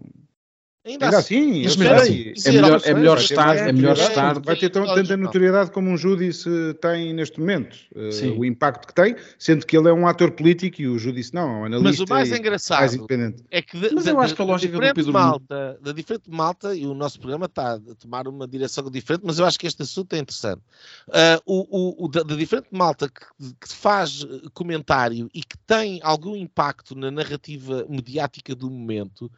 Speaker 1: Ainda,
Speaker 2: Ainda
Speaker 1: assim.
Speaker 2: assim,
Speaker 3: Mas
Speaker 2: eu
Speaker 3: mesmo
Speaker 2: sei,
Speaker 3: assim, é melhor-
Speaker 2: sei,
Speaker 3: é melhor
Speaker 2: vai ter
Speaker 3: estar- é melhor estar-
Speaker 2: Vai ter tanta notoriedade como um Judice tem neste momento.
Speaker 3: Sim.
Speaker 2: o impacto que tem, sendo que ele é um ator político e o Judice não, é um analista
Speaker 1: Mas o mais
Speaker 2: e
Speaker 1: engraçado
Speaker 2: mais independente.
Speaker 1: é que de-
Speaker 3: Mas eu acho que a lógica do
Speaker 1: diferente
Speaker 3: Pedro
Speaker 1: malta, da diferente malta, e o nosso programa está a tomar uma direção diferente, mas eu acho que este assunto é interessante. Ah, o, o- o da, da diferente malta que, que faz comentário e que tem algum impacto na narrativa mediática do momento,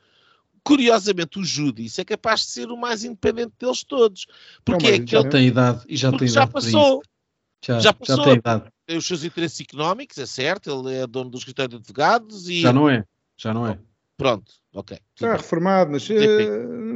Speaker 1: curiosamente o Judice é capaz de ser o mais independente deles todos. Porque
Speaker 2: Não,
Speaker 1: é
Speaker 2: mas
Speaker 1: que
Speaker 3: Já
Speaker 1: ele
Speaker 3: tem idade e já tem
Speaker 1: já
Speaker 3: idade
Speaker 1: passou.
Speaker 3: Já,
Speaker 1: já passou.
Speaker 3: já tem idade.
Speaker 1: tem os seus interesses económicos, é certo, ele é dono do escritório de advogados e
Speaker 3: Já não é. Já não é.
Speaker 1: pronto, ok.
Speaker 2: Está reformado, mas, eh,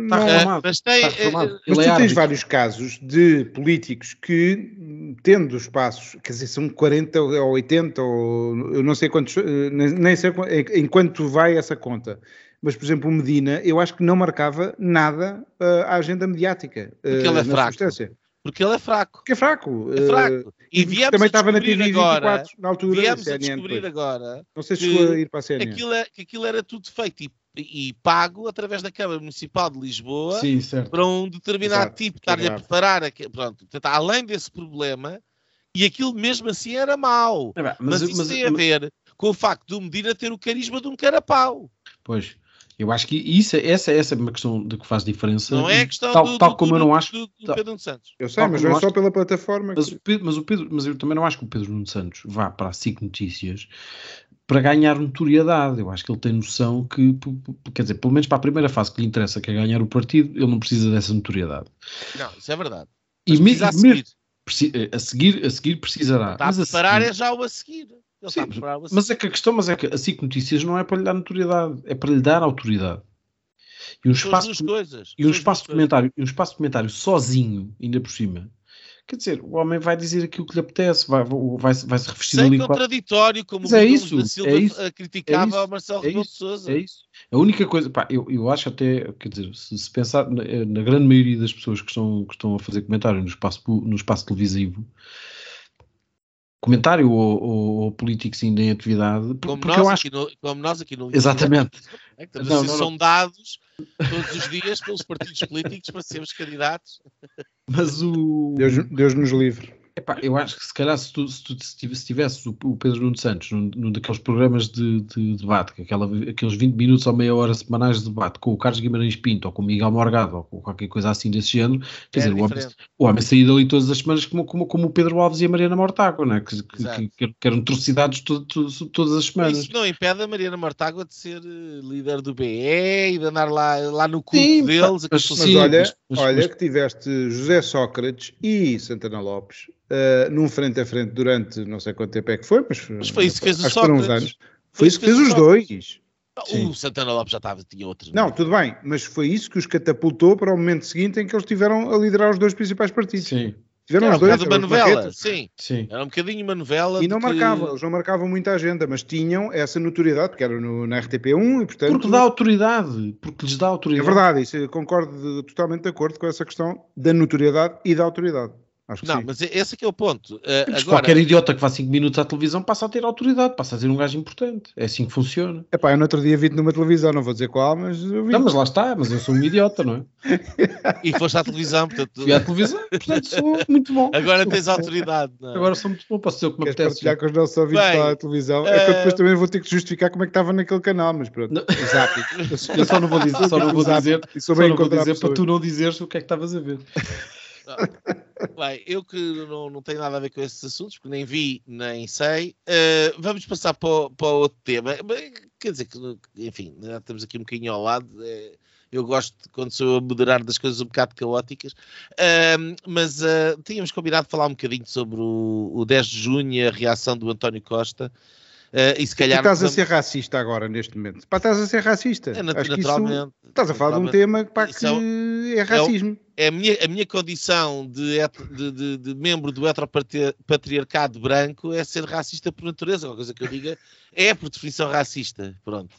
Speaker 3: Está
Speaker 1: Ah,
Speaker 3: reformado.
Speaker 1: mas tem,
Speaker 3: Está
Speaker 1: eh,
Speaker 3: reformado.
Speaker 2: Mas
Speaker 3: Ele
Speaker 2: tu
Speaker 3: é
Speaker 2: tens
Speaker 3: árbitro.
Speaker 2: vários casos de políticos que, tendo espaços, quer dizer, são 40 ou 80, ou eu não sei quantos, eh, nem sei em quanto vai essa conta. Mas, por exemplo, o Medina, eu acho que não marcava nada eh, à agenda mediática.
Speaker 1: Porque ele é
Speaker 2: na
Speaker 1: fraco.
Speaker 2: substância.
Speaker 1: porque ele é fraco.
Speaker 2: Porque é fraco.
Speaker 1: É
Speaker 2: eh,
Speaker 1: fraco. E viemos
Speaker 2: também
Speaker 1: a
Speaker 2: estava na TV
Speaker 1: agora,
Speaker 2: 24 na altura,
Speaker 1: viemos a
Speaker 2: CNN
Speaker 1: descobrir
Speaker 2: depois.
Speaker 1: agora
Speaker 2: Não sei se
Speaker 1: que
Speaker 2: chegou a ir para a CNN.
Speaker 1: aquilo, é- que aquilo era tudo feito e, e pago através da Câmara Municipal de Lisboa
Speaker 3: Sim, certo.
Speaker 1: para um determinado
Speaker 2: Exato,
Speaker 1: tipo
Speaker 2: é
Speaker 1: estar-lhe a preparar. aqui- Pronto, portanto, além desse problema, e aquilo mesmo assim era mau.
Speaker 3: É bem,
Speaker 1: Mas, isso tem a ver com o facto do Medina ter o carisma de um carapau.
Speaker 3: Pois, eu acho que isso, é- essa, essa é uma questão de que faz diferença.
Speaker 1: Não é
Speaker 3: E
Speaker 1: questão
Speaker 3: tal,
Speaker 1: do,
Speaker 3: tal
Speaker 1: do-
Speaker 3: como
Speaker 1: do-
Speaker 3: eu não acho.
Speaker 1: do, do Pedro Nuno Santos.
Speaker 2: Eu sei, mas não é só pela plataforma.
Speaker 3: Mas
Speaker 2: que-
Speaker 3: o, Pedro, mas, o Pedro, mas eu também não acho que o Pedro Nuno Santos vá para a SIC Notícias para ganhar notoriedade. Eu acho que ele tem noção que, quer dizer, pelo menos para a primeira fase que lhe interessa, que é ganhar o partido, ele não precisa dessa notoriedade.
Speaker 1: Não, isso é verdade.
Speaker 3: E
Speaker 1: Mas a
Speaker 3: e mesmo-
Speaker 1: seguir.
Speaker 3: preci- a seguir, a seguir precisará.
Speaker 1: Está a
Speaker 3: Mas a
Speaker 1: preparar
Speaker 3: seguir-
Speaker 1: é já o a seguir.
Speaker 3: Sim. Mas é que a questão mas é que a SIC Notícias não é para lhe dar notoriedade, é para lhe dar autoridade. E um espaço,
Speaker 1: coisas.
Speaker 3: e um espaço comentário, e um espaço comentário sozinho, ainda por cima. Quer dizer, o homem vai dizer aquilo que lhe apetece, vai, vai, vai se revestir
Speaker 1: Sem
Speaker 3: ali
Speaker 1: contraditório, como
Speaker 3: Mas
Speaker 1: o
Speaker 3: é isso,
Speaker 1: da
Speaker 3: é
Speaker 1: Silva
Speaker 3: isso,
Speaker 1: eh, criticava
Speaker 3: é isso,
Speaker 1: ao Marcelo
Speaker 3: é
Speaker 1: Rebelo de Sousa.
Speaker 3: É isso. A única coisa, pá, eu, eu acho até, quer dizer, se, se pensar na, na grande maioria das pessoas que estão, que estão a fazer comentário no espaço, no espaço televisivo, comentário ou, ou, ou políticos ainda em atividade,
Speaker 1: Como
Speaker 3: porque
Speaker 1: nós,
Speaker 3: eu acho
Speaker 1: aqui no, como nós aqui no
Speaker 3: Exatamente.
Speaker 1: É que estamos
Speaker 3: Não,
Speaker 1: a ser
Speaker 3: não, não.
Speaker 1: todos os dias pelos partidos políticos para sermos candidatos.
Speaker 3: mas o.
Speaker 2: Deus, Deus nos livre.
Speaker 3: Epá, eu acho que se calhar se tu, se tu se tiv- se tivesses o, o Pedro Nuno Santos num, num daqueles programas de, de debate, que aquela, aqueles 20 minutos ou meia hora semanais de debate com o Carlos Guimarães Pinto ou com o Miguel Morgado ou com qualquer coisa assim desse género, quer
Speaker 1: É
Speaker 3: dizer, o homem, o homem saía dali todas as semanas como, como, como o Pedro Alves e a Mariana Mortágua, né? que, que, que, que eram to- to- todas as semanas.
Speaker 1: Isso não impede a Mariana Mortágua de ser eh, líder do BE e de andar lá, lá no
Speaker 3: Sim,
Speaker 1: deles.
Speaker 3: mas-
Speaker 2: Mas
Speaker 3: Sim,
Speaker 2: olha,
Speaker 3: mas- mas-
Speaker 2: olha
Speaker 3: mas-
Speaker 2: que tiveste José Sócrates e Santana Lopes eh, num frente a frente durante não sei quanto tempo é que foi, mas,
Speaker 1: Mas foi isso que fez o
Speaker 2: uns anos. Foi isso que fez os dois.
Speaker 3: Sim.
Speaker 1: O Santana Lopes já estava, tinha outros.
Speaker 2: Não, tudo bem, mas foi isso que os catapultou para o momento seguinte em que eles tiveram a liderar os dois principais partidos.
Speaker 3: Sim,
Speaker 2: Tiveram
Speaker 1: Era
Speaker 2: os
Speaker 1: um
Speaker 2: dois,
Speaker 1: uma novela, sim.
Speaker 3: sim.
Speaker 1: Era um bocadinho uma novela.
Speaker 2: E não
Speaker 1: que-
Speaker 2: marcavam, eles não marcavam muita agenda, mas tinham essa notoriedade, porque era no, na RTP1 e portanto.
Speaker 3: Porque dá autoridade, porque lhes dá
Speaker 2: É
Speaker 3: autoridade.
Speaker 2: verdade, isso eu concordo de- totalmente de acordo com essa questão da notoriedade e da autoridade. Acho que
Speaker 1: Não,
Speaker 2: sim.
Speaker 1: mas esse é que é o ponto. Eh,
Speaker 3: Mas
Speaker 1: agora,
Speaker 3: qualquer idiota que vá 5 minutos à televisão passa a ter autoridade, passa a ser um gajo importante. É assim que funciona.
Speaker 2: Epá, eu no outro dia vi-te numa televisão, não vou dizer qual, mas eu vi.
Speaker 3: Não, mas lá está, mas eu sou um idiota, não é?
Speaker 1: E foste à televisão, portanto,
Speaker 3: Fui à televisão, portanto sou muito bom.
Speaker 1: agora tens autoridade. Não é?
Speaker 3: Agora sou muito bom, posso dizer o que me
Speaker 2: Queres
Speaker 3: apetece.
Speaker 2: partilhar com os nossos ouvintes
Speaker 1: Bem,
Speaker 2: lá na televisão? É que eu
Speaker 1: eh,
Speaker 2: depois também vou ter que justificar como é que estava naquele canal, mas pronto.
Speaker 3: Não.
Speaker 2: Exato.
Speaker 3: Eu só não vou dizer, só não vou dizer,
Speaker 2: E
Speaker 3: só
Speaker 2: sou bem
Speaker 3: não vou dizer para tu não dizeres o que é que estavas a ver.
Speaker 1: Bem, eu que não, não tenho nada a ver com esses assuntos, porque nem vi, nem sei, eh, vamos passar para para outro tema. Quer dizer que, enfim, já estamos aqui um bocadinho ao lado. eh, eu gosto quando sou a moderar das coisas um bocado caóticas, Ahm, mas tínhamos combinado falar um bocadinho sobre o, o 10 de junho e a reação do António Costa. Ah, e se
Speaker 2: Tu
Speaker 1: calhar.
Speaker 2: estás a ser racista agora, neste momento. Pá, estás a ser racista.
Speaker 1: É,
Speaker 2: Acho que isso-
Speaker 1: naturalmente.
Speaker 2: estás a falar de um
Speaker 1: naturalmente.
Speaker 2: tema pá, que
Speaker 1: é o-
Speaker 2: é racismo.
Speaker 1: é a minha, a minha condição de, de, de- de membro do heteropatriarcado branco é ser racista por natureza. Uma coisa que eu diga é por definição racista. Pronto.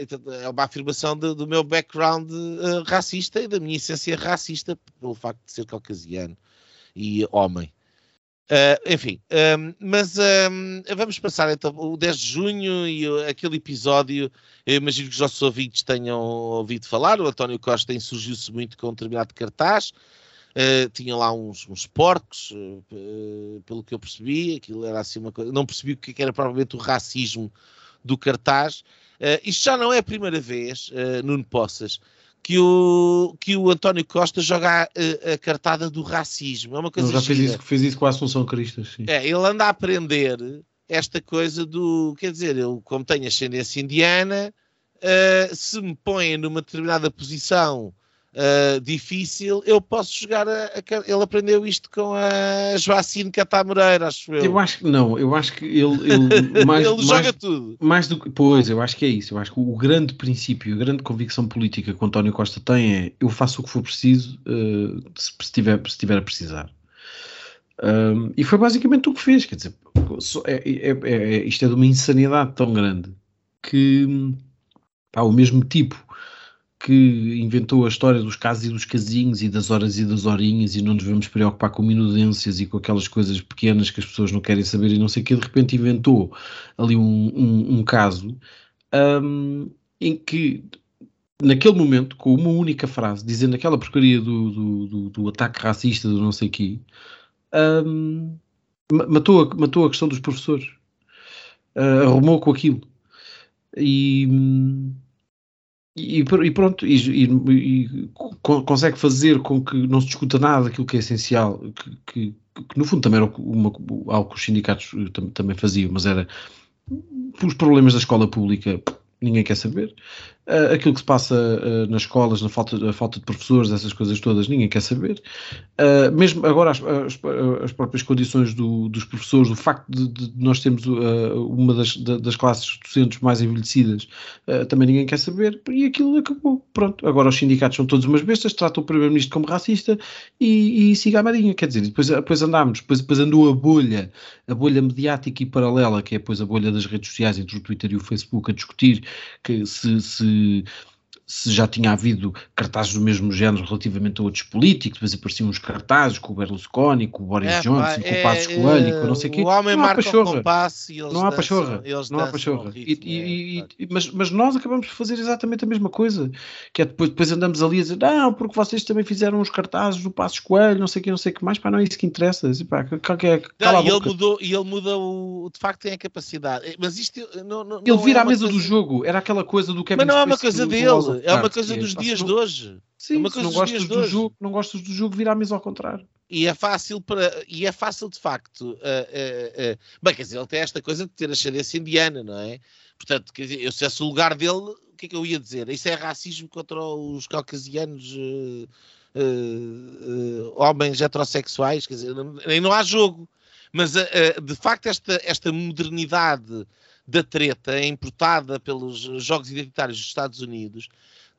Speaker 1: Então, é uma afirmação de- do meu background ah, racista e da minha essência racista pelo facto de ser caucasiano e homem. Uh, enfim, um, mas um, vamos passar então o 10 de junho e aquele episódio. Eu imagino que os nossos ouvintes tenham ouvido falar. O António Costa insurgiu-se muito com um determinado cartaz. Uh, tinha lá uns, uns porcos, uh, pelo que eu percebi. Aquilo era assim uma coisa. Não percebi o que era provavelmente o racismo do cartaz. Uh, isto já não é a primeira vez, Nuno Poças, que o, que o António Costa joga a, a cartada do racismo. É uma coisa
Speaker 3: já fez isso, fez isso com a Assunção Cristas. Sim.
Speaker 1: É, ele anda a aprender esta coisa do. Quer dizer, ele, como tem ascendência indiana, uh, se me põe numa determinada posição uh, difícil, eu posso jogar a, a, Ele aprendeu isto com a Joacine Catamoreira, acho eu.
Speaker 3: Eu acho que não, eu acho que ele, ele, (laughs) mais,
Speaker 1: ele joga tudo.
Speaker 3: Mais do. Pois, eu acho que é isso. Eu acho que o grande princípio, a grande convicção política que o António Costa tem é eu faço o que for preciso uh, se, se, tiver, se tiver a precisar. Um, e foi basicamente o que fez, quer dizer, é, é, é, é, isto é de uma insanidade tão grande que pá, o mesmo tipo que inventou a história dos casos e dos casinhos e das horas e das horinhas e não nos vamos preocupar com minudências e com aquelas coisas pequenas que as pessoas não querem saber e não sei o que, de repente inventou ali um, um, um caso um, em que naquele momento, com uma única frase, dizendo aquela porcaria do, do, do, do ataque racista do não sei o quê, um, matou, a, matou a questão dos professores. Uh, arrumou com aquilo. E, e, e pronto, e, e, consegue fazer com que não se discuta nada daquilo que é essencial, que, que, que no fundo também era uma, algo que os sindicatos também faziam, mas era os problemas da escola pública ninguém quer saber. Uh, aquilo que se passa uh, nas escolas, na falta, a falta de professores, essas coisas todas, ninguém quer saber. Uh, mesmo agora, as, as, as próprias condições do, dos professores, o facto de, de nós termos uma das, das, classes docentes mais envelhecidas, também ninguém quer saber. E aquilo acabou. Pronto. Agora os sindicatos são todos umas bestas, tratam o Primeiro-Ministro como racista e, e siga a marinha. Quer dizer, depois, depois andámos, depois, depois andou a bolha, a bolha mediática e paralela, que é depois a bolha das redes sociais entre o Twitter e o Facebook, a discutir que se, se to se já tinha havido cartazes do mesmo género relativamente a outros políticos, depois apareciam uns cartazes com o Berlusconi, com o Boris é, Johnson, com o Passos é, Coelho, com não sei o quê.
Speaker 1: O homem
Speaker 3: não
Speaker 1: há pachorra. e eles
Speaker 3: não há pachorra. Não há pachorra. E, e, é, e, mas, mas nós acabamos por fazer exatamente a mesma coisa, que é depois, depois andamos ali a dizer, não, porque vocês também fizeram os cartazes do Passos Coelho, não sei o que, não sei o que mais, pá, não é isso que interessa. Pá,
Speaker 1: é, não, e ele mudou, e ele muda o, de facto tem a capacidade. Mas isto não, não
Speaker 3: Ele vira é a mesa coisa... do jogo, era aquela coisa do Kevin
Speaker 1: Mas não é uma coisa dele, é uma coisa dos dias de hoje.
Speaker 3: Sim, é uma coisa não gostas do jogo, não gostas do jogo, virar a mesa ao contrário.
Speaker 1: E é fácil para e é fácil de facto. Uh, uh, uh, bem, quer dizer, ele tem esta coisa de ter ascendência indiana, não é? Portanto, quer dizer, eu se fosse o lugar dele, o que é que eu ia dizer? Isso é racismo contra os caucasianos homens heterossexuais, quer dizer, nem não há jogo. Mas de facto, esta, esta modernidade da treta importada pelos jogos identitários dos Estados Unidos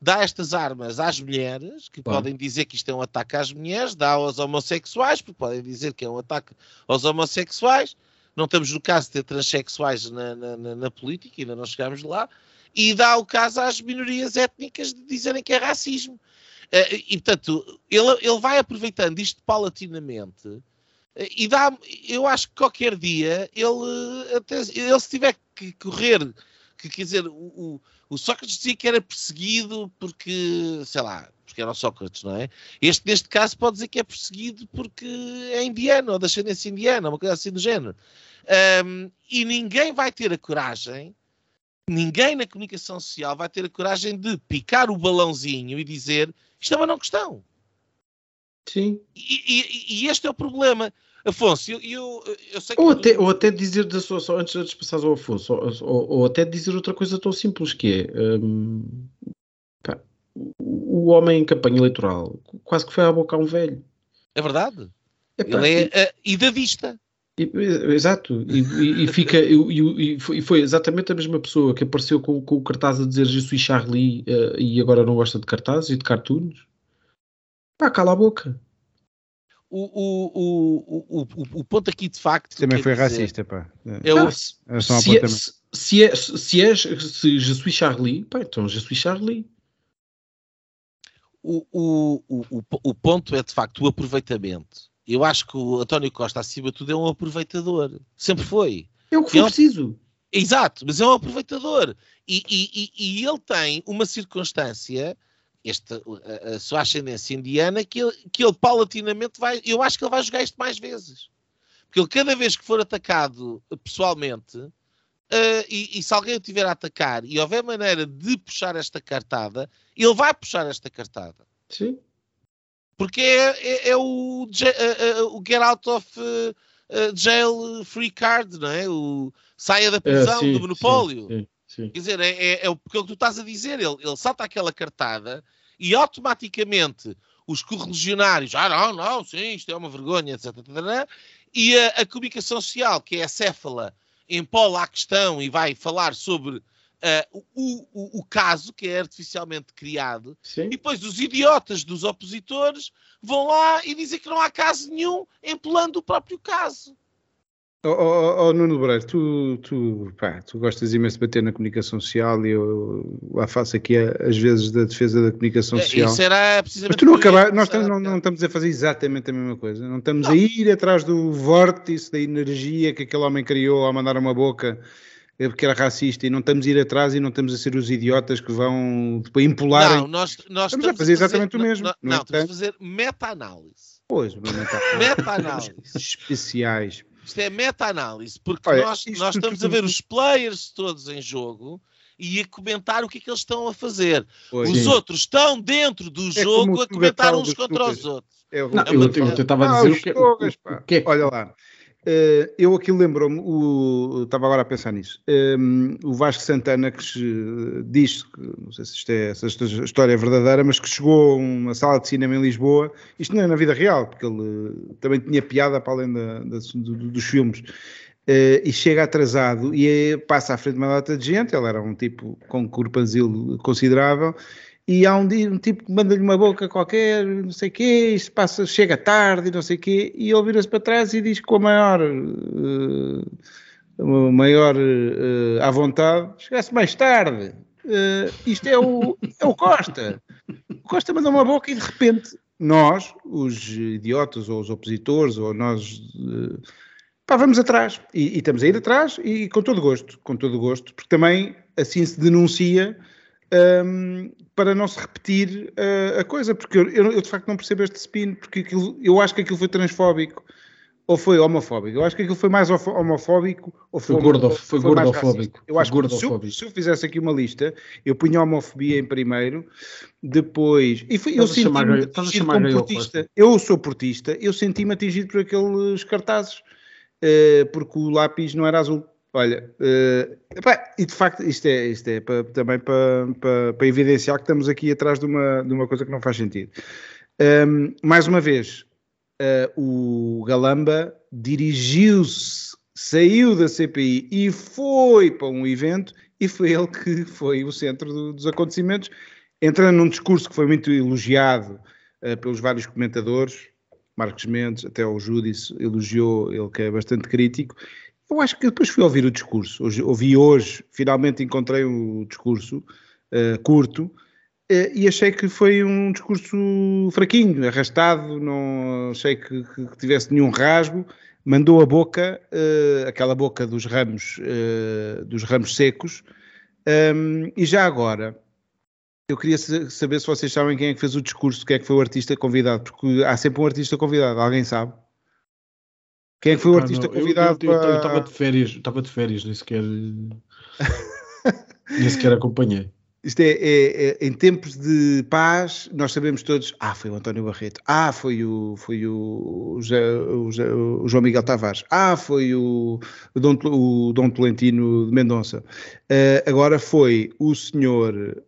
Speaker 1: dá estas armas às mulheres, que claro. podem dizer que isto é um ataque às mulheres, dá aos homossexuais, porque podem dizer que é um ataque aos homossexuais. Não estamos no caso de ter transexuais na, na, na, na política, ainda não chegámos lá. E dá o caso às minorias étnicas de dizerem que é racismo. Uh, e, portanto, ele, ele vai aproveitando isto paulatinamente e dá, eu acho que qualquer dia ele, até, ele se tiver que correr, que quer dizer, o, o Sócrates dizia que era perseguido porque, sei lá, porque era o Sócrates, não é? Este, neste caso, pode dizer que é perseguido porque é indiano, ou da ascendência indiana, uma coisa assim do género. Um, e ninguém vai ter a coragem, ninguém na comunicação social vai ter a coragem de picar o balãozinho e dizer isto é uma não questão.
Speaker 3: Sim.
Speaker 1: E, e, e este é o problema. Afonso, eu, eu, eu sei
Speaker 3: que. Ou até, ou até dizer, da sua, só antes de passar ao Afonso, ou, ou, ou, até dizer outra coisa tão simples que é. Um, pá, o homem em campanha eleitoral quase que foi à boca a um velho.
Speaker 1: É verdade. Epá, Ele é idadista.
Speaker 3: Exato, e, e fica e, e, foi, e, foi, exatamente a mesma pessoa que apareceu com, com o cartaz a dizer Je suis Charlie uh, e agora não gosta de cartazes e de cartoons. Pá, cala a boca
Speaker 1: o, o, o, o, o ponto aqui de facto.
Speaker 2: Também foi dizer, racista, pá.
Speaker 3: É o, se, é, se, é, se, é, se és se Je suis Charlie, pá, então Je suis Charlie.
Speaker 1: O, o, o, o ponto é de facto o aproveitamento eu acho que o António Costa, acima de tudo, é um aproveitador. Sempre foi.
Speaker 3: É o que foi é preciso.
Speaker 1: Exato, mas é um aproveitador. E, e, e, e ele tem uma circunstância, esta, a, a, sua ascendência indiana, que ele, que ele paulatinamente vai. Eu acho que ele vai jogar isto mais vezes. Porque ele, cada vez que for atacado pessoalmente, uh, e, e, se alguém o tiver a atacar e houver maneira de puxar esta cartada, ele vai puxar esta cartada.
Speaker 3: Sim.
Speaker 1: Porque é, é, é o, uh, uh, o get out of jail free card, não é? O saia da prisão, é, sim, do monopólio. Sim, sim, Quer dizer, é, é, é, o que tu estás a dizer. Ele, ele salta aquela cartada e automaticamente os correligionários, ah, não, não, sim, isto é uma vergonha, etc. etc e a, a, comunicação social, que é a céfala, empola a questão e vai falar sobre uh, o, o, o, caso que é artificialmente criado,
Speaker 3: Sim. e
Speaker 1: depois os idiotas dos opositores vão lá e dizem que não há caso nenhum, empolando o próprio caso.
Speaker 2: Oh, oh, oh, Nuno Breiro, tu, tu, pá, tu gostas imenso de bater na comunicação social e eu lá faço aqui às vezes da defesa da comunicação é, social.
Speaker 1: Isso era precisamente.
Speaker 2: Mas tu não acabar, nós estamos, não, não, estamos a fazer exatamente a mesma coisa. Não estamos não. a ir atrás do vórtice da energia que aquele homem criou ao mandar uma boca é porque era racista e não estamos a ir atrás e não estamos a ser os idiotas que vão depois empolar.
Speaker 1: Não, nós, nós
Speaker 2: estamos, estamos, a fazer exatamente fazer, o mesmo.
Speaker 1: Não, não, não estamos a fazer meta-análise.
Speaker 2: Pois,
Speaker 1: meta-análise.
Speaker 2: Especiais.
Speaker 1: Isto é meta-análise, porque Olha, nós, nós estamos a ver os players todos em jogo e a comentar o que é que eles estão a fazer. Pois, os sim. outros estão dentro do é jogo a comentar uns contra os outros.
Speaker 3: É, não, é eu, eu, eu estava a dizer ah, o, que, o, o que é
Speaker 2: Olha lá, eu aqui lembro-me, estava agora a pensar nisso, um, o Vasco Santana que diz, não sei se isto é, se esta história é verdadeira, mas que chegou a uma sala de cinema em Lisboa, isto não é na vida real, porque ele também tinha piada para além da, da, do, dos filmes, uh, e chega atrasado e passa à frente de uma data de gente, ele era um tipo com corpanzil considerável, e há um, um tipo que manda-lhe uma boca qualquer, não sei o quê, isto passa, chega tarde, não sei o quê, e ele vira-se para trás e diz com a maior, uh, maior uh, à vontade, chegasse mais tarde, uh, isto é o, é o Costa. O Costa manda uma boca e de repente nós, os idiotas ou os opositores, ou nós, pá, vamos atrás. E, e estamos a ir atrás e com todo gosto, com todo gosto, porque também assim se denuncia um, para não se repetir uh, a coisa, porque eu, eu, de facto não percebo este spin, porque aquilo, eu acho que aquilo foi transfóbico ou foi homofóbico. Eu acho que aquilo foi mais homofóbico ou foi,
Speaker 3: foi, gordo, foi, foi gordofóbico.
Speaker 2: Eu acho que se eu, se eu, fizesse aqui uma lista, eu punha a homofobia em primeiro, depois. E foi, eu senti-me atingido como portista. Eu sou portista, eu senti-me atingido por aqueles cartazes, uh, porque o lápis não era azul. Olha, uh, e de facto isto é, isto é para, também para, para, para, evidenciar que estamos aqui atrás de uma, de uma coisa que não faz sentido. Um, ehm, mais uma vez, uh, o Galamba dirigiu-se, saiu da CPI e foi para um evento e foi ele que foi o centro do, dos acontecimentos, entrando num discurso que foi muito elogiado uh, pelos vários comentadores, Marcos Mendes, até o Júdice elogiou, ele que é bastante crítico, eu acho que depois fui ouvir o discurso. Hoje, ouvi hoje, finalmente encontrei o discurso uh, curto uh, e achei que foi um discurso fraquinho, arrastado, não achei que, que, que tivesse nenhum rasgo. Mandou a boca, uh, aquela boca dos ramos, dos ramos secos. Um, e já agora, eu queria saber se vocês sabem quem é que fez o discurso, quem é que foi o artista convidado, porque há sempre um artista convidado, alguém sabe? Quem é que foi o artista convidado?
Speaker 3: Eu estava de férias, estava de férias, nem sequer, nem sequer acompanhei. (laughs)
Speaker 2: Isto é, é, é, em tempos de paz, nós sabemos todos, ah, foi o António Barreto, ah, foi o, foi o, o, o, o João Miguel Tavares, ah, foi o, o, Dom, o Dom Tolentino de Mendonça. Uh, agora foi o senhor,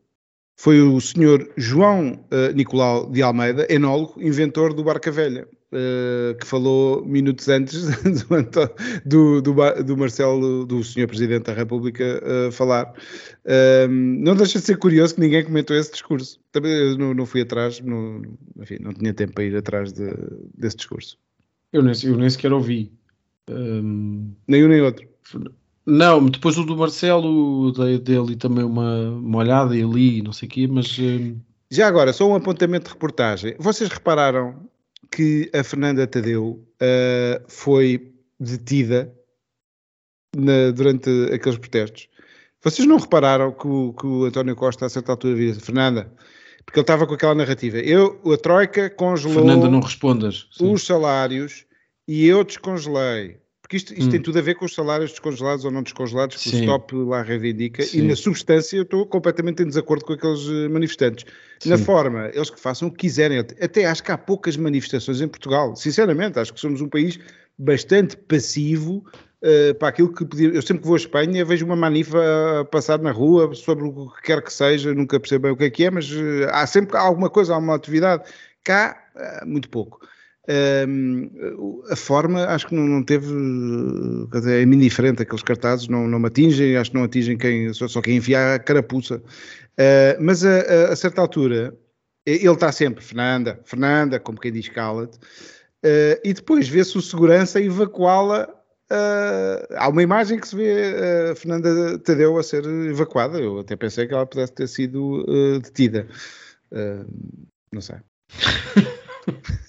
Speaker 2: foi o senhor João uh, Nicolau de Almeida, enólogo, inventor do Barca Velha. Uh, que falou minutos antes (laughs) do, do, do, Marcelo, do Sr. Presidente da República, uh, falar. Uh, não deixa de ser curioso que ninguém comentou esse discurso. Também eu não, não fui atrás, não, enfim, não tinha tempo para ir atrás de, desse discurso.
Speaker 3: Eu nem, eu nem sequer ouvi. Um...
Speaker 2: Nem um nem outro.
Speaker 3: Não, depois o do Marcelo, dei dele também uma, uma olhada e ali, não sei o quê, mas.
Speaker 2: Já agora, só um apontamento de reportagem. Vocês repararam que a Fernanda Tadeu uh, foi detida na, durante aqueles protestos. Vocês não repararam que o, que o António Costa, a certa altura, disse: Fernanda, porque ele estava com aquela narrativa. Eu, a Troika congelou
Speaker 3: Fernanda, não respondas.
Speaker 2: Sim. os salários e eu descongelei. Porque isto, isto hum. tem tudo a ver com os salários descongelados ou não descongelados, que Sim. o stop lá reivindica, Sim. e na substância eu estou completamente em desacordo com aqueles eh, manifestantes. Sim. Na forma, eles que façam o que quiserem. Até acho que há poucas manifestações em Portugal. Sinceramente, acho que somos um país bastante passivo uh, para aquilo que podia. Eu sempre que vou à Espanha vejo uma manifa a passar na rua sobre o que quer que seja, nunca percebo bem o que é que é, mas uh, há sempre alguma coisa, há uma atividade. Cá, uh, muito pouco. A forma acho que não, não teve dizer, é indiferente aqueles cartazes não, não me atingem, acho que não atingem quem, só, só quem enfiar a carapuça. Uh, mas a, a, a, certa altura ele está sempre Fernanda, Fernanda, como quem diz cala-te uh, e depois vê-se o segurança evacuá-la uh, há uma imagem que se vê Fernanda Tadeu a ser evacuada eu até pensei que ela pudesse ter sido detida. Não sei (laughs)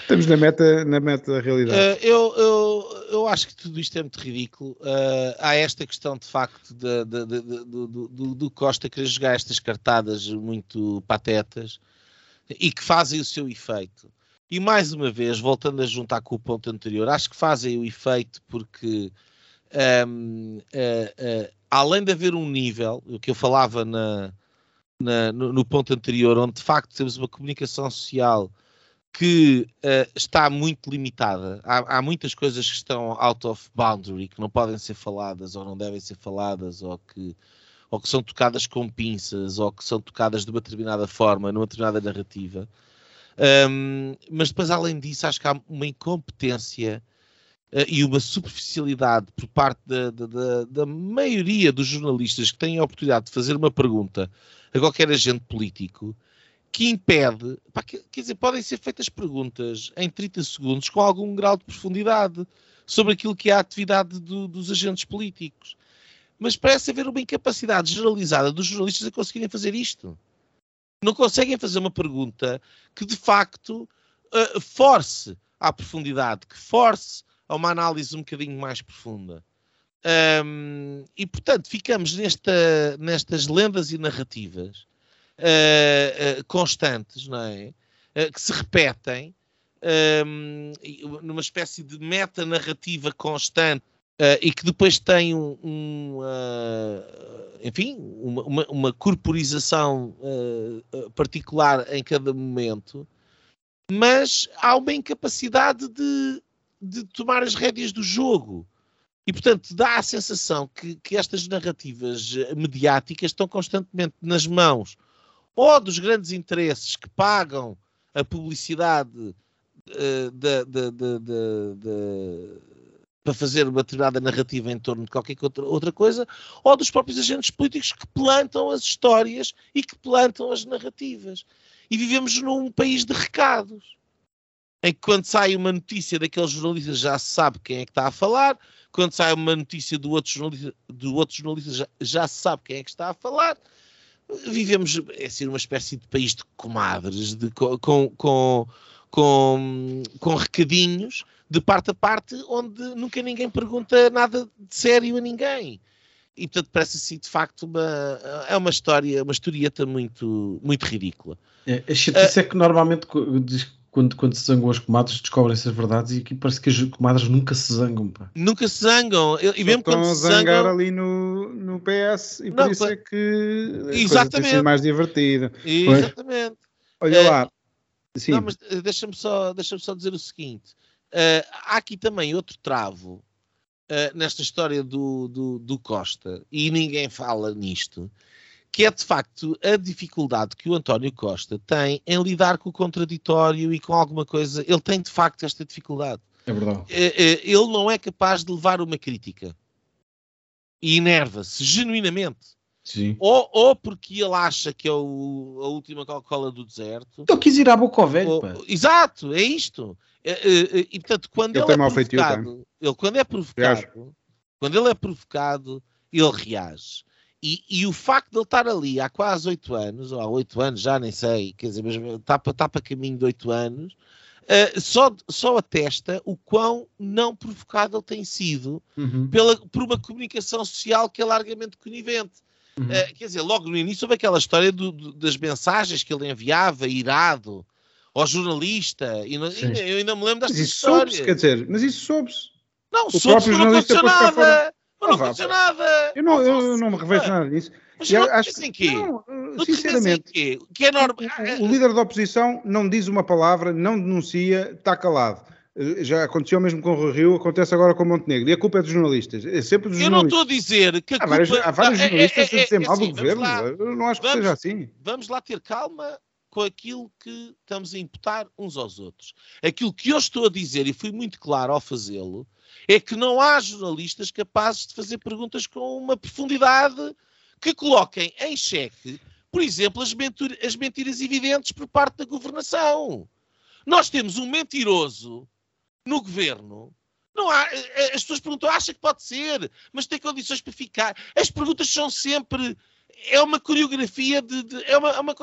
Speaker 2: Estamos na meta, na meta da realidade.
Speaker 1: Uh, eu, eu, eu acho que tudo isto é muito ridículo. Uh, há esta questão, de facto, de, de, de, do, do, do, Costa querer jogar estas cartadas muito patetas e que fazem o seu efeito. E mais uma vez, voltando a juntar com o ponto anterior, acho que fazem o efeito porque, um, uh, uh, além de haver um nível, o que eu falava na, na no, no, ponto anterior, onde de facto temos uma comunicação social que uh, está muito limitada. Há, há, muitas coisas que estão out of boundary, que não podem ser faladas ou não devem ser faladas, ou que, ou que são tocadas com pinças, ou que são tocadas de uma determinada forma, numa determinada narrativa. Um, mas depois, além disso, acho que há uma incompetência uh, e uma superficialidade por parte da, da, da, maioria dos jornalistas que têm a oportunidade de fazer uma pergunta a qualquer agente político que impede, pá, quer dizer, podem ser feitas perguntas em 30 segundos com algum grau de profundidade sobre aquilo que é a atividade do, dos agentes políticos. Mas parece haver uma incapacidade generalizada dos jornalistas a conseguirem fazer isto. Não conseguem fazer uma pergunta que de facto uh, force à profundidade, que force a uma análise um bocadinho mais profunda. Um, e portanto ficamos nesta, nestas lendas e narrativas uh, constantes, não é? Uh, que se repetem um, numa espécie de meta-narrativa constante e que depois tem um, um enfim, uma, uma, uma corporização particular em cada momento, mas há uma incapacidade de, de tomar as rédeas do jogo. E, portanto, dá a sensação que, que, estas narrativas mediáticas estão constantemente nas mãos ou dos grandes interesses que pagam a publicidade de, de, de, para fazer uma determinada narrativa em torno de qualquer outra, coisa, ou dos próprios agentes políticos que plantam as histórias e que plantam as narrativas. E vivemos num país de recados, em que quando sai uma notícia daqueles jornalistas já se sabe quem é que está a falar, quando sai uma notícia do outro jornalista, do outro jornalista já, já se sabe quem é que está a falar, vivemos é assim uma espécie de país de comadres, de, com, com, com, com recadinhos de parte a parte, onde nunca ninguém pergunta nada de sério a ninguém. E portanto parece assim de facto uma, é uma história, uma historieta muito, muito ridícula.
Speaker 3: É, a chatice uh, é que normalmente quando, quando se zangam as comadres, descobrem essas verdades e aqui parece que as comadres nunca se zangam. Pá.
Speaker 1: Nunca se zangam. E mesmo
Speaker 2: estão
Speaker 1: quando
Speaker 2: a zangar zangam... ali no, no PS e não, por isso é que Exatamente. a mais divertida.
Speaker 1: Exatamente.
Speaker 2: Olha uh, lá.
Speaker 1: Sim. Não, mas eh, deixa-me só, deixa só dizer o seguinte. Uh, há aqui também outro travo uh, nesta história do, do, do Costa e ninguém fala nisto que é de facto a dificuldade que o António Costa tem em lidar com o contraditório e com alguma coisa. Ele tem de facto esta dificuldade.
Speaker 3: É verdade.
Speaker 1: Eh, eh, ele não é capaz de levar uma crítica e enerva-se genuinamente.
Speaker 3: Sim.
Speaker 1: Ou, ou porque ele acha que é o, a última Coca-Cola do deserto.
Speaker 3: Ele quis ir à boca ao velho.
Speaker 1: Ou, exato, é isto. E, e, portanto, quando ele, ele é provocado, ele quando é provocado, quando ele é provocado, ele reage. E, e, o facto de ele estar ali há quase oito anos, ou há oito anos, já nem sei, quer dizer, mas está para, está para caminho de oito anos, uh, só, só atesta o quão não provocado ele tem sido uhum. pela, por uma comunicação social que é largamente conivente. Uhum. Uh, quer dizer, logo no início houve aquela história do, do, das mensagens que ele enviava, irado, ao jornalista, e, não, e eu ainda me lembro desta história.
Speaker 2: Quer dizer, mas isso soube-se.
Speaker 1: Não, soube-se, não aconteceu nada. Mas não aconteceu nada.
Speaker 2: Eu não, eu não me revejo nada disso.
Speaker 1: Mas não acho que, quê? Não,
Speaker 2: sinceramente,
Speaker 1: quê? Que é normal.
Speaker 2: O, o, líder da oposição não diz uma palavra, não denuncia, está calado. Eh, já aconteceu mesmo com o Rio, acontece agora com o Montenegro. E a culpa é dos jornalistas. É sempre dos
Speaker 1: eu jornalistas. Eu não estou a dizer que a culpa...
Speaker 2: Há vários, há vários é, jornalistas é, é, a dizer mal assim, do governo. Lá, eu não acho que seja assim.
Speaker 1: Vamos lá ter calma com aquilo que estamos a imputar uns aos outros. Aquilo que eu estou a dizer, e fui muito claro ao fazê-lo, é que não há jornalistas capazes de fazer perguntas com uma profundidade que coloquem em xeque, por exemplo, as, mentir as mentiras evidentes por parte da governação. Nós temos um mentiroso no governo. Não há, eh, eh, as pessoas perguntam, acha que pode ser, mas tem condições para ficar. As perguntas são sempre. É uma coreografia de. de é uma, é uma,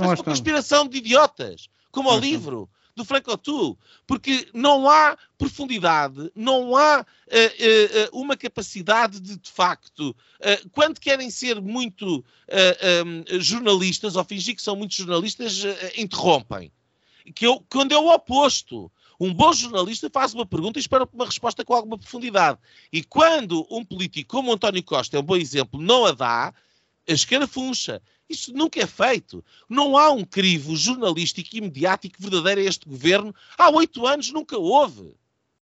Speaker 1: uma conspiração de idiotas, como ao livro do Frank O'Toole, porque não há profundidade, não há uh, uh, uma capacidade de, de facto, uh, quando querem ser muito um, jornalistas ou fingir que são muitos jornalistas, interrompem. Que eu, quando é o oposto. Um bom jornalista faz uma pergunta e espera uma resposta com alguma profundidade. E quando um político como António Costa é um bom exemplo, não a dá, a escarafuncha. Isso nunca é feito. Não há um crivo jornalístico e mediático verdadeiro a este governo. Há oito anos nunca houve.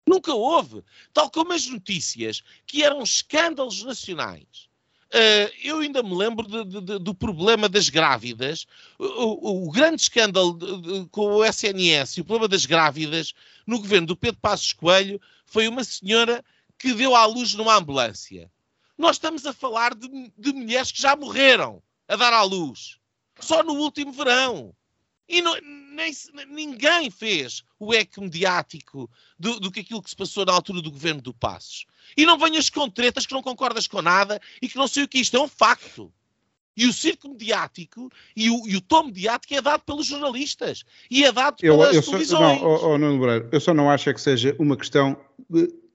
Speaker 1: Nunca houve. Tal como as notícias, que eram escândalos nacionais. Uh, eu ainda me lembro de, de, do problema das grávidas, o, o, o grande escândalo de, com o SNS e o problema das grávidas no governo do Pedro Passos Coelho foi uma senhora que deu à luz numa ambulância. Nós estamos a falar de, de mulheres que já morreram a dar à luz. Só no último verão. E não, nem, ninguém fez o eco mediático do, do, que aquilo que se passou na altura do governo do Passos. E não venhas com tretas que não concordas com nada e que não sei o que isto é um facto. E o circo mediático e o, e o tom mediático é dado pelos jornalistas e é dado pelas eu, eu televisões.
Speaker 2: Só, não, oh, oh, não, eu só não acho é que seja uma questão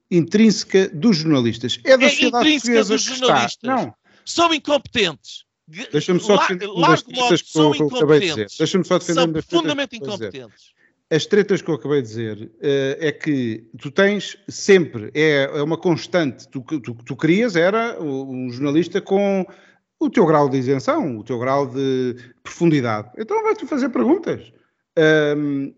Speaker 2: intrínseca dos jornalistas. É da é sociedade portuguesa dos jornalistas. Não.
Speaker 1: São incompetentes.
Speaker 2: Deixa-me só defender
Speaker 1: largo são
Speaker 2: que eu acabei de dizer. Deixa-me só defender
Speaker 1: são profundamente incompetentes.
Speaker 2: As tretas que eu acabei de dizer uh, é que tu tens sempre, é, é uma constante, tu, tu, tu querias era um jornalista com o teu grau de isenção, o teu grau de profundidade. Então vai-te fazer perguntas. Um,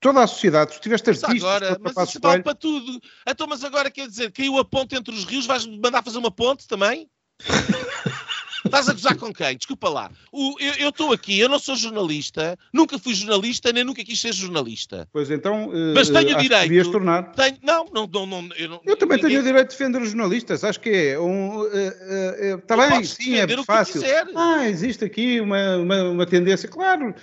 Speaker 2: toda a sociedade, tu tiveste artistas...
Speaker 1: Agora, mas isso vale para tudo. Então, mas agora quer dizer, caiu a ponte entre os rios, vais-me mandar fazer uma ponte também? (laughs) Estás a gozar com quem? Desculpa lá. O, eu estou aqui, eu não sou jornalista, nunca fui jornalista, nem nunca quis ser jornalista.
Speaker 2: Pois então,
Speaker 1: uh, mas tenho direito.
Speaker 2: tornar.
Speaker 1: Tenho, não, não, não, não, eu, não,
Speaker 2: eu também ninguém... tenho o direito de defender os jornalistas. Acho que é um. Está uh, uh, bem, sim, é fácil. Ah, existe aqui uma, uma, uma tendência, claro.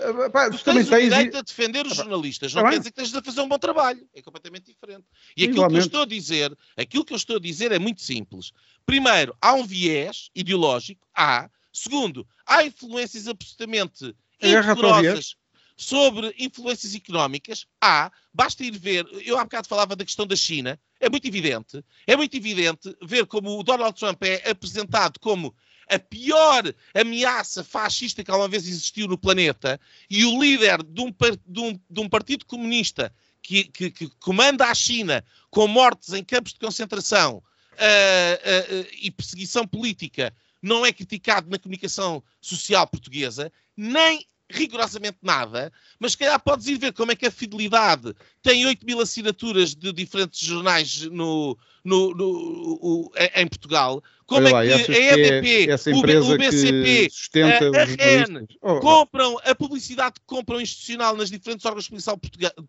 Speaker 1: Ah, pá, tu tens o direito a defender os jornalistas, não tá quer dizer que estejas a fazer um bom trabalho, é completamente diferente. E aquilo Igualmente. que eu estou a dizer, aquilo que eu estou a dizer é muito simples. Primeiro, há um viés ideológico, há. Segundo, há influências absolutamente indecorosas sobre influências económicas, há. Basta ir ver, eu há bocado falava da questão da China, é muito evidente, é muito evidente ver como o Donald Trump é apresentado como a pior ameaça fascista que alguma vez existiu no planeta e o líder de um, de um, de um partido comunista que, que, que, comanda a China com mortes em campos de concentração uh, uh, e perseguição política não é criticado na comunicação social portuguesa, nem rigorosamente nada, mas se calhar podes ir ver como é que a Fidelidade tem 8 mil assinaturas de diferentes jornais no, no, no o, em Portugal, como é que
Speaker 2: a EDP, é o, o BCP, a, a
Speaker 1: REN, oh, compram a publicidade que compram institucional nas diferentes órgãos de policial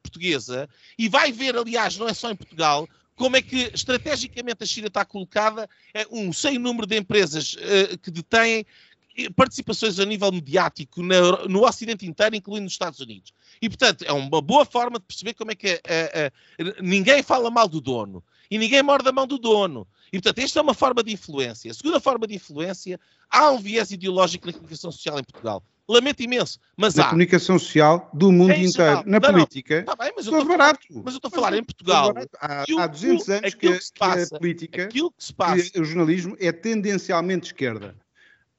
Speaker 1: portuguesa e vai ver, aliás, não é só em Portugal, como é que estrategicamente a China está colocada, é um sem número de empresas uh, que detêm participações a nível mediático no, no Ocidente inteiro, incluindo nos Estados Unidos. E, portanto, é uma boa forma de perceber como é que ninguém fala mal do dono e ninguém morde a mão do dono. E, portanto, esta é uma forma de influência. A segunda forma de influência, há um viés ideológico na comunicação social em Portugal. Lamento imenso, mas
Speaker 2: na
Speaker 1: há.
Speaker 2: comunicação social do mundo
Speaker 1: É
Speaker 2: inteiro. Na
Speaker 1: Não,
Speaker 2: política,
Speaker 1: Tá bem, mas eu
Speaker 2: estou
Speaker 1: estou
Speaker 2: barato.
Speaker 1: mas eu estou a falar em Portugal.
Speaker 2: Há,
Speaker 1: aquilo-
Speaker 2: há 200 anos que,
Speaker 1: que
Speaker 2: que a
Speaker 1: passa-
Speaker 2: política,
Speaker 1: Aquilo que se passa.
Speaker 2: que o jornalismo é tendencialmente esquerda.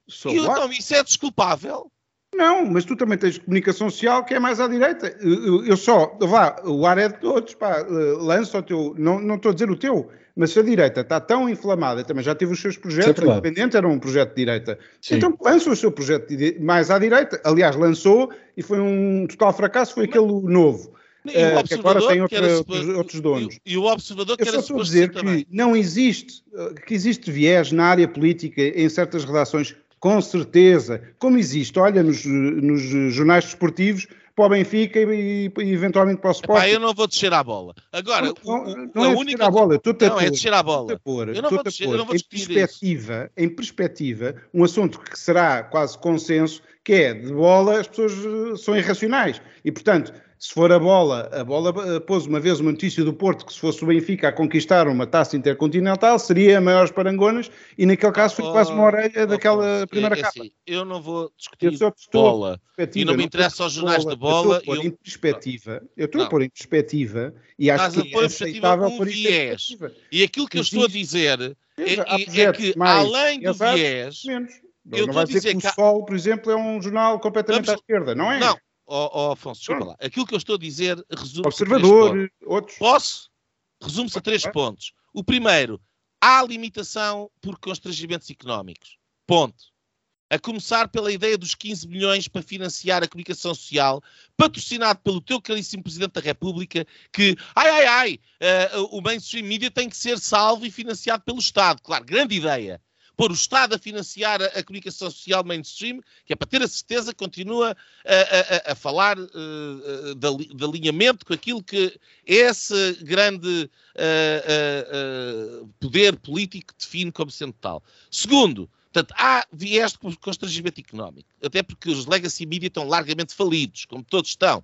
Speaker 2: So
Speaker 1: E, então, isso é desculpável.
Speaker 2: Não, mas tu também tens comunicação social que é mais à direita. Eu, eu- eu só, vá, o ar é de todos, pá, eh, lança o teu, não, não estou a dizer o teu, mas se a direita está tão inflamada, também já teve os seus projetos, o. Independente era um projeto de direita,
Speaker 3: Sim.
Speaker 2: então lança o seu projeto de- mais à direita, aliás, lançou e foi um total fracasso, foi aquele novo.
Speaker 1: O
Speaker 2: que agora tem
Speaker 1: que
Speaker 2: outra-
Speaker 1: era
Speaker 2: outros- outros donos.
Speaker 1: E, e o observador que
Speaker 2: Eu
Speaker 1: era
Speaker 2: só estou a dizer que
Speaker 1: também.
Speaker 2: não existe, eh, que existe viés na área política em certas redações, com certeza, como existe, olha, nos, nos jornais desportivos, para o Benfica e, e eventualmente para o Sport.
Speaker 1: Epá, eu não vou descer à bola. Agora,
Speaker 2: não, não
Speaker 1: a
Speaker 2: é
Speaker 1: única.
Speaker 2: descer a bola,
Speaker 1: Não, é descer à bola.
Speaker 2: a pôr-
Speaker 1: Eu não vou descer- não vou
Speaker 2: em perspectiva, em perspectiva, um assunto que será quase consenso, que é de bola as pessoas eh, são irracionais. E, portanto, se for a bola, a bola eh, pôs uma vez uma notícia do Porto que se fosse o Benfica a conquistar uma taça intercontinental, seria a maiores parangonas, e naquele caso foi quase uma orelha daquela
Speaker 1: Afonso,
Speaker 2: primeira
Speaker 1: é- é
Speaker 2: capa.
Speaker 1: assim, eu não vou
Speaker 2: Eu
Speaker 1: discutir
Speaker 2: estou
Speaker 1: bola. E não me interessa aos jornais de bola,
Speaker 2: Eu estou a pôr
Speaker 1: eu-
Speaker 2: em perspectiva, eu estou a pôr em perspectiva e acho
Speaker 1: Estás
Speaker 2: que é aceitável
Speaker 1: um
Speaker 2: por
Speaker 1: viés. E aquilo que eu estou a dizer é,
Speaker 2: Veja, há
Speaker 1: é- é
Speaker 2: projetos
Speaker 1: que,
Speaker 2: mais
Speaker 1: além do viés.
Speaker 2: menos.
Speaker 1: Eu
Speaker 2: não vai dizer, que,
Speaker 1: que
Speaker 2: o Sol, por exemplo, é um jornal completamente à esquerda, não é?
Speaker 1: Não, ó ó, Afonso, desculpa
Speaker 2: Pronto.
Speaker 1: lá. Aquilo que eu estou a dizer resume-se a três
Speaker 2: Observador,
Speaker 1: pontos.
Speaker 2: outros.
Speaker 1: Posso? Resume-se a três
Speaker 2: Vai.
Speaker 1: pontos. O primeiro, há limitação por constrangimentos económicos. Ponto. A começar pela ideia dos 15 milhões para financiar a comunicação social, patrocinado pelo teu caríssimo Presidente da República, que, ai, ai, ai, eh, o mainstream media tem que ser salvo e financiado pelo Estado. Claro, grande ideia. Pôr o Estado a financiar a, comunicação social mainstream, que é para ter a certeza que continua a, a- a- falar eh, de, de alinhamento com aquilo que esse grande eh, eh, poder político define como sendo tal. Segundo, portanto, há viés de constrangimento económico, até porque os legacy media estão largamente falidos, como todos estão.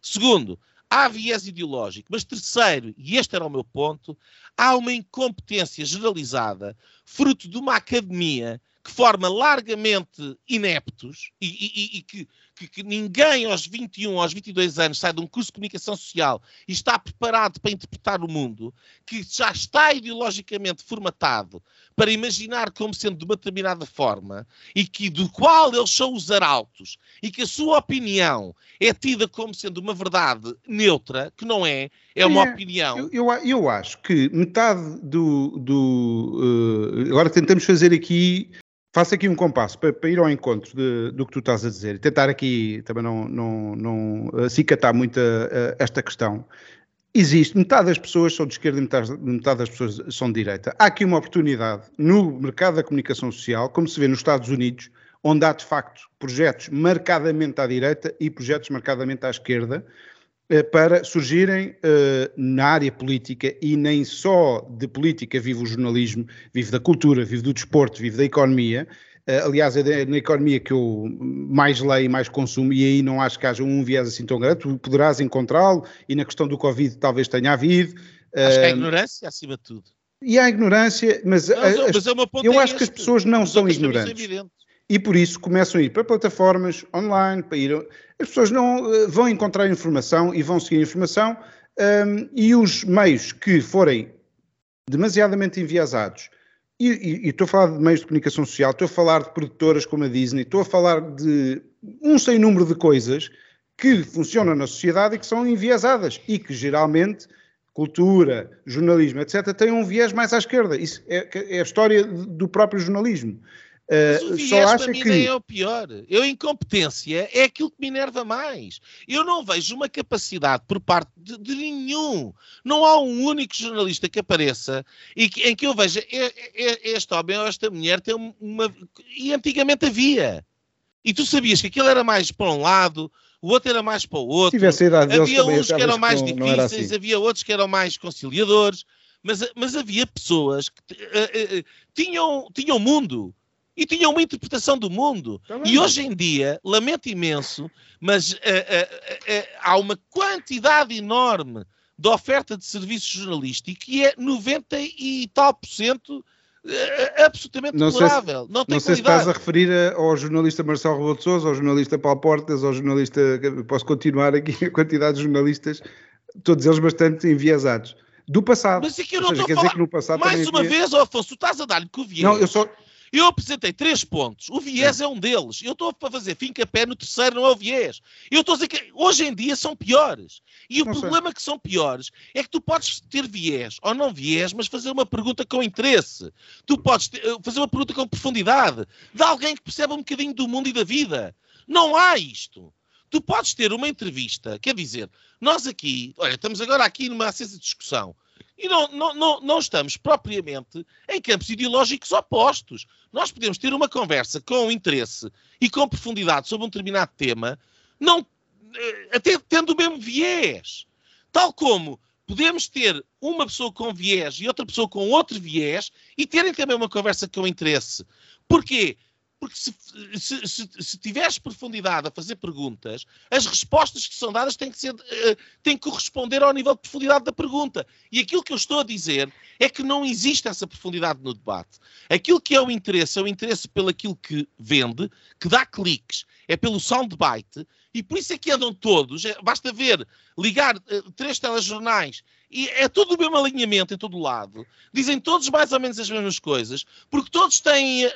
Speaker 1: Segundo, há viés ideológico. Mas terceiro, e este era o meu ponto, há uma incompetência generalizada, fruto de uma academia que forma largamente ineptos e, e- e que, que- que ninguém aos 21, aos 22 anos sai de um curso de comunicação social e está preparado para interpretar o mundo, que já está ideologicamente formatado para imaginar como sendo de uma determinada forma e que do qual eles são os arautos e que a sua opinião é tida como sendo uma verdade neutra, que não é, é uma
Speaker 2: É,
Speaker 1: opinião.
Speaker 2: Eu, eu, eu acho que metade do. do eh, agora tentamos fazer aqui. Faço aqui um compasso para, para ir ao encontro de- do que tu estás a dizer e tentar aqui também não, não, não acicatar muito a- a esta questão. Existe, metade das pessoas são de esquerda e metade, metade das pessoas são de direita. Há aqui uma oportunidade no mercado da comunicação social, como se vê nos Estados Unidos, onde há de facto projetos marcadamente à direita e projetos marcadamente à esquerda, eh, para surgirem eh, na área política e nem só de política vive o jornalismo, vive da cultura, vive do desporto, vive da economia. Eh, aliás, é na economia que eu mais leio e mais consumo, e aí não acho que haja um viés assim tão grande. Tu poderás encontrá-lo, e na questão do Covid talvez tenha havido.
Speaker 1: Acho que há
Speaker 2: Eh,
Speaker 1: ignorância acima de tudo.
Speaker 2: e há ignorância, mas,
Speaker 1: Não,
Speaker 2: a-
Speaker 1: mas,
Speaker 2: as-
Speaker 1: mas é
Speaker 2: eu
Speaker 1: é
Speaker 2: acho que as
Speaker 1: este.
Speaker 2: pessoas não
Speaker 1: Os
Speaker 2: são ignorantes.
Speaker 1: evidentes.
Speaker 2: E por isso começam a ir para plataformas online, para ir. As pessoas não eh, vão encontrar informação e vão seguir informação, hum, e os meios que forem demasiadamente enviesados, e, e- e estou a falar de meios de comunicação social, estou a falar de produtoras como a Disney, estou a falar de um sem número de coisas que funcionam na sociedade e que são enviesadas e que geralmente cultura, jornalismo, etc., têm um viés mais à esquerda. Isso é, é a história do próprio jornalismo.
Speaker 1: Mas
Speaker 2: Uh,
Speaker 1: o
Speaker 2: só
Speaker 1: viés
Speaker 2: acha
Speaker 1: para mim
Speaker 2: que
Speaker 1: nem é o pior. Eu, incompetência é aquilo que me enerva mais. Eu não vejo uma capacidade por parte de, de nenhum. Não há um único jornalista que apareça e que- em que eu veja "É- é- este homem ou esta mulher tem uma. E antigamente havia. E tu sabias que aquele era mais para um lado, o outro era mais para o outro.
Speaker 2: tivesse idade
Speaker 1: Havia uns que eram mais
Speaker 2: não, não
Speaker 1: difíceis,
Speaker 2: assim.
Speaker 1: havia outros que eram mais conciliadores, mas, mas havia pessoas que eh, eh, eh, tinham, tinham mundo e tinham uma interpretação do mundo.
Speaker 2: Tá bem.
Speaker 1: E hoje em dia, lamento imenso, mas eh, eh, eh, eh, há uma quantidade enorme da oferta de serviço jornalístico e é 90 e tal por cento uh, absolutamente não deplorável.
Speaker 2: Se, não tem não sei se estás a referir ao jornalista Marcelo Rebelo de Sousa, ao jornalista Paulo Portas, ao jornalista, posso continuar aqui (laughs) a quantidade de jornalistas, todos eles bastante enviesados. Do passado.
Speaker 1: Mas é que eu não estou a falar. Mais uma havia... vez, oh, Afonso, tu estás a dar-lhe que o viés. Não, eu só, eu apresentei três pontos. O viés é, é um deles. Eu estou a fazer fim-capé no terceiro, não é o viés. Eu estou a dizer que hoje em dia são piores. E o não problema sei. que são piores é que tu podes ter viés ou não viés, mas fazer uma pergunta com interesse. Tu podes ter, eh, fazer uma pergunta com profundidade de alguém que percebe um bocadinho do mundo e da vida. Não há isto. Tu podes ter uma entrevista, quer dizer, nós aqui, olha, estamos agora aqui numa acesa discussão. E não, não, não, não estamos propriamente em campos ideológicos opostos. Nós podemos ter uma conversa com interesse e com profundidade sobre um determinado tema, não, eh, até tendo o mesmo viés. Tal como podemos ter uma pessoa com viés e outra pessoa com outro viés e terem também uma conversa com interesse. Porquê? Porque se, se, se, se, tiveres profundidade a fazer perguntas, as respostas que são dadas têm que, ser, uh, têm que corresponder ao nível de profundidade da pergunta. E aquilo que eu estou a dizer é que não existe essa profundidade no debate. Aquilo que é o interesse é o interesse pelo aquilo que vende, que dá cliques, é pelo soundbite, e por isso é que andam todos. É, basta ver, ligar uh, três telejornais e é tudo o mesmo alinhamento em todo o lado. Dizem todos mais ou menos as mesmas coisas, porque todos têm uh,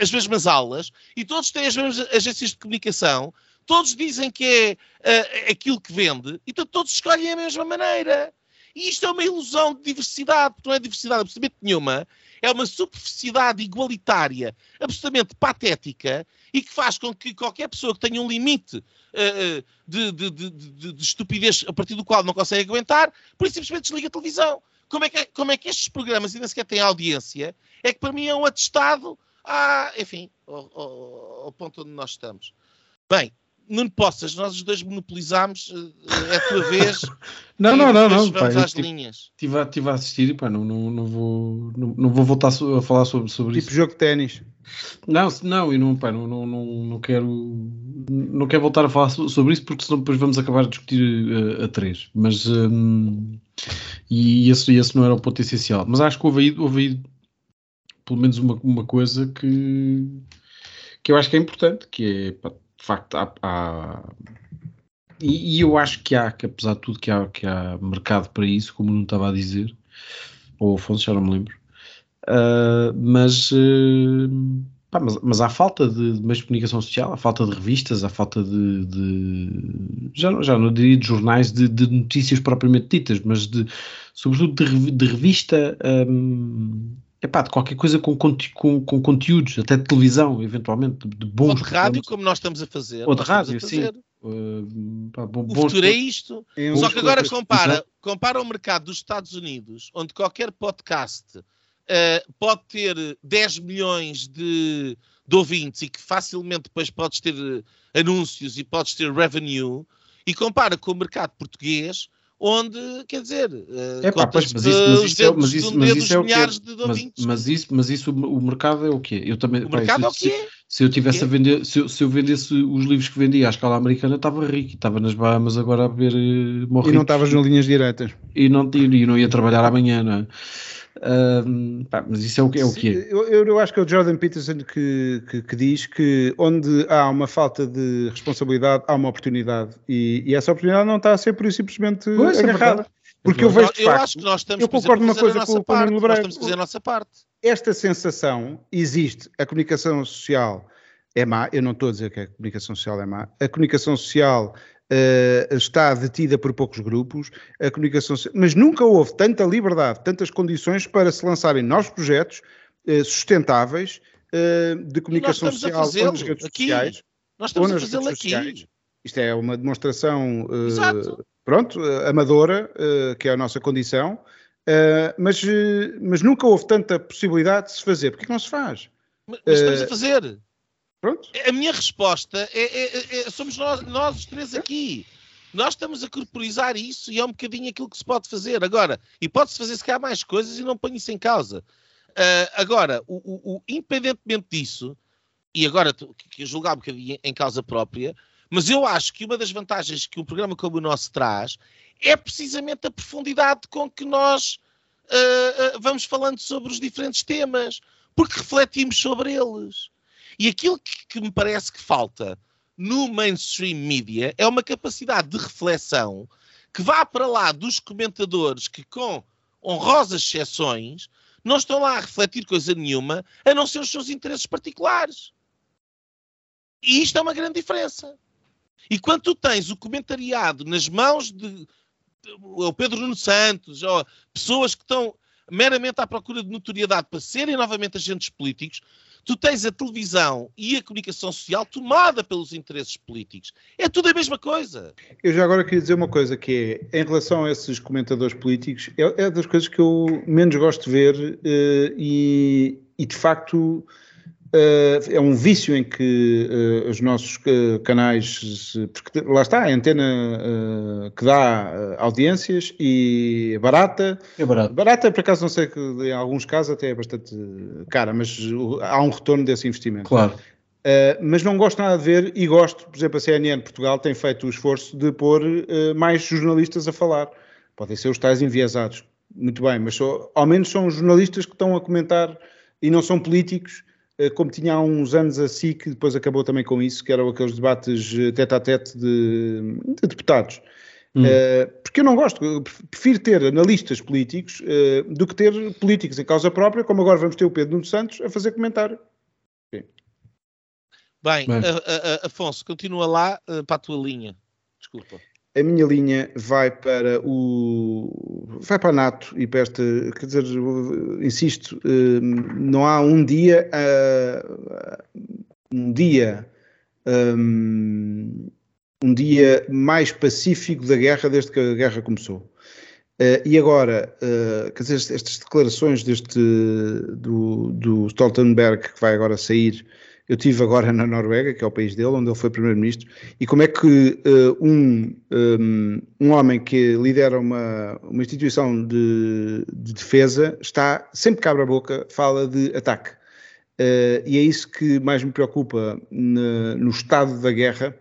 Speaker 1: as mesmas aulas e todos têm as mesmas agências de comunicação. Todos dizem que é uh, aquilo que vende e todos escolhem a mesma maneira. E isto é uma ilusão de diversidade, porque não é diversidade absolutamente nenhuma. É uma superficialidade igualitária, absolutamente patética, e que faz com que qualquer pessoa que tenha um limite uh, de, de, de, de, estupidez a partir do qual não consegue aguentar, por isso simplesmente desliga a televisão. Como é, que, como é que estes programas ainda sequer têm audiência? É que para mim é um atestado, a, enfim, ao, ao, ao ponto onde nós estamos. Bem, Nuno Poças, nós os dois monopolizámos, eh, é a tua vez. (laughs)
Speaker 3: não, não, não, não. Vamos pá, às tive, linhas. Estive a, tive a assistir e pá, não, não, não, vou, não, não vou voltar a falar sobre, sobre
Speaker 2: tipo
Speaker 3: isso.
Speaker 2: Tipo jogo de ténis.
Speaker 3: Não, não, eu não, pá, não, não, não, não, quero não quero voltar a falar sobre isso porque senão depois vamos acabar a discutir uh, a três. Mas um, e esse, esse não era o ponto essencial. Mas acho que houve aí, houve aí pelo menos uma, uma coisa que, que eu acho que é importante, que é pá, de facto há, há e, e, eu acho que há, que apesar de tudo que há, que há mercado para isso, como não estava a dizer, ou Afonso, já não me lembro Uh, mas, uh, pá, mas, mas, há falta de, de de comunicação social, há falta de revistas, há falta de, de já, já não diria de jornais de, de, notícias propriamente ditas, mas de, sobretudo de, revista um, epá, de qualquer coisa com, com, com, conteúdos, até de televisão, eventualmente, de, bons. Ou
Speaker 1: de rádio, como nós estamos a fazer.
Speaker 3: Ou de rádio, sim.
Speaker 1: Uh, pá, bom, o futuro é isto. É Só que agora compara, compara o mercado dos Estados Unidos, onde qualquer podcast uh, pode ter 10 milhões de, de, ouvintes e que facilmente depois podes ter eh, anúncios e podes ter revenue, e compara com o mercado português, onde, quer dizer, uh,
Speaker 3: é pá, pois, mas isso, mas isso, é, mas isso, mas isso é o quê? Mas, mas, isso, mas isso o mercado é o quê? Eu também,
Speaker 1: o pá, mercado
Speaker 3: se,
Speaker 1: é o quê?
Speaker 3: Se, se eu tivesse a vender, se eu, se eu, vendesse os livros que vendia à escala americana, estava rico, estava nas Bahamas agora a ver uh,
Speaker 2: E não estavas nas linhas diretas.
Speaker 3: E não, e não ia trabalhar amanhã, não é? Pá, mas isso é o que é. O que é.
Speaker 2: Eu, eu, acho que é o Jordan Peterson que, que, que, diz que onde há uma falta de responsabilidade, há uma oportunidade. E, e essa oportunidade não está a ser por isso simplesmente pois, é agarrada. É porque eu vejo
Speaker 1: eu
Speaker 2: facto,
Speaker 1: acho que nós estamos, eu concordo uma coisa com, com o Nuno Nós estamos a fazer a nossa parte.
Speaker 2: Esta sensação existe. A comunicação social é má. Eu não estou a dizer que a comunicação social é má. A comunicação social uh, está detida por poucos grupos, a comunicação, mas nunca houve tanta liberdade, tantas condições para se lançarem novos projetos uh, sustentáveis uh, de comunicação social ou nas redes aqui. sociais.
Speaker 1: Nós estamos a fazê-lo aqui. Sociais.
Speaker 2: Isto é uma demonstração, pronto, amadora, que é a nossa condição, mas, mas nunca houve tanta possibilidade de se fazer. Porquê que não se faz?
Speaker 1: Mas, mas estamos a fazer. Pronto. A minha resposta é, é, é, é, somos nós, nós os três aqui. Nós estamos a corporizar isso e é um bocadinho aquilo que se pode fazer. Agora, e pode-se fazer se calhar mais coisas e não ponho isso em causa. Uh, agora, o, o, o, independentemente disso, e agora que julgar um bocadinho em causa própria, Mas eu acho que uma das vantagens que um programa como o nosso traz é precisamente a profundidade com que nós uh, uh, vamos falando sobre os diferentes temas, porque refletimos sobre eles. E aquilo que, que me parece que falta no mainstream media é uma capacidade de reflexão que vá para lá dos comentadores que, com honrosas exceções, não estão lá a refletir coisa nenhuma, a não ser os seus interesses particulares. E isto é uma grande diferença. E quando tu tens o comentariado nas mãos de, de o Pedro Nuno Santos, ou pessoas que estão meramente à procura de notoriedade para serem novamente agentes políticos, tu tens a televisão e a comunicação social tomada pelos interesses políticos. É tudo a mesma coisa.
Speaker 2: Eu já agora queria dizer uma coisa que é, em relação a esses comentadores políticos, é, é das coisas que eu menos gosto de ver uh, e, e, de facto é um vício em que uh, os nossos uh, canais, porque lá está, a antena que dá audiências e é barata.
Speaker 3: É barato.
Speaker 2: Barata, por acaso, não sei que em alguns casos até é bastante cara, mas há um retorno desse investimento.
Speaker 3: Claro.
Speaker 2: mas não gosto nada de ver e gosto, por exemplo, a CNN Portugal tem feito o esforço de pôr mais jornalistas a falar. Podem ser os tais enviesados, muito bem, mas só, ao menos são jornalistas que estão a comentar e não são políticos eh, como tinha há uns anos a SIC, depois acabou também com isso, que eram aqueles debates eh, tete a tete de, de deputados. Hum. Uh, porque eu não gosto, eu prefiro ter analistas políticos do que ter políticos em causa própria, como agora vamos ter o Pedro Nuno Santos a fazer comentário.
Speaker 1: Sim. Bem, Bem. A, a, Afonso, continua lá para a tua linha. Desculpa
Speaker 2: a minha linha vai para o vai para a NATO e para esta, quer dizer, insisto, hum, não há um dia um dia hum, um dia mais pacífico da guerra desde que a guerra começou. Uh, e agora, uh, quer dizer, estas declarações deste do, do Stoltenberg que vai agora sair eu tive agora na Noruega, que é o país dele, onde ele foi primeiro-ministro, e como é que uh, um, um, um, homem que lidera uma, uma instituição de, de defesa está sempre cabra a boca, fala de ataque. Uh, e é isso que mais me preocupa no, no estado da guerra,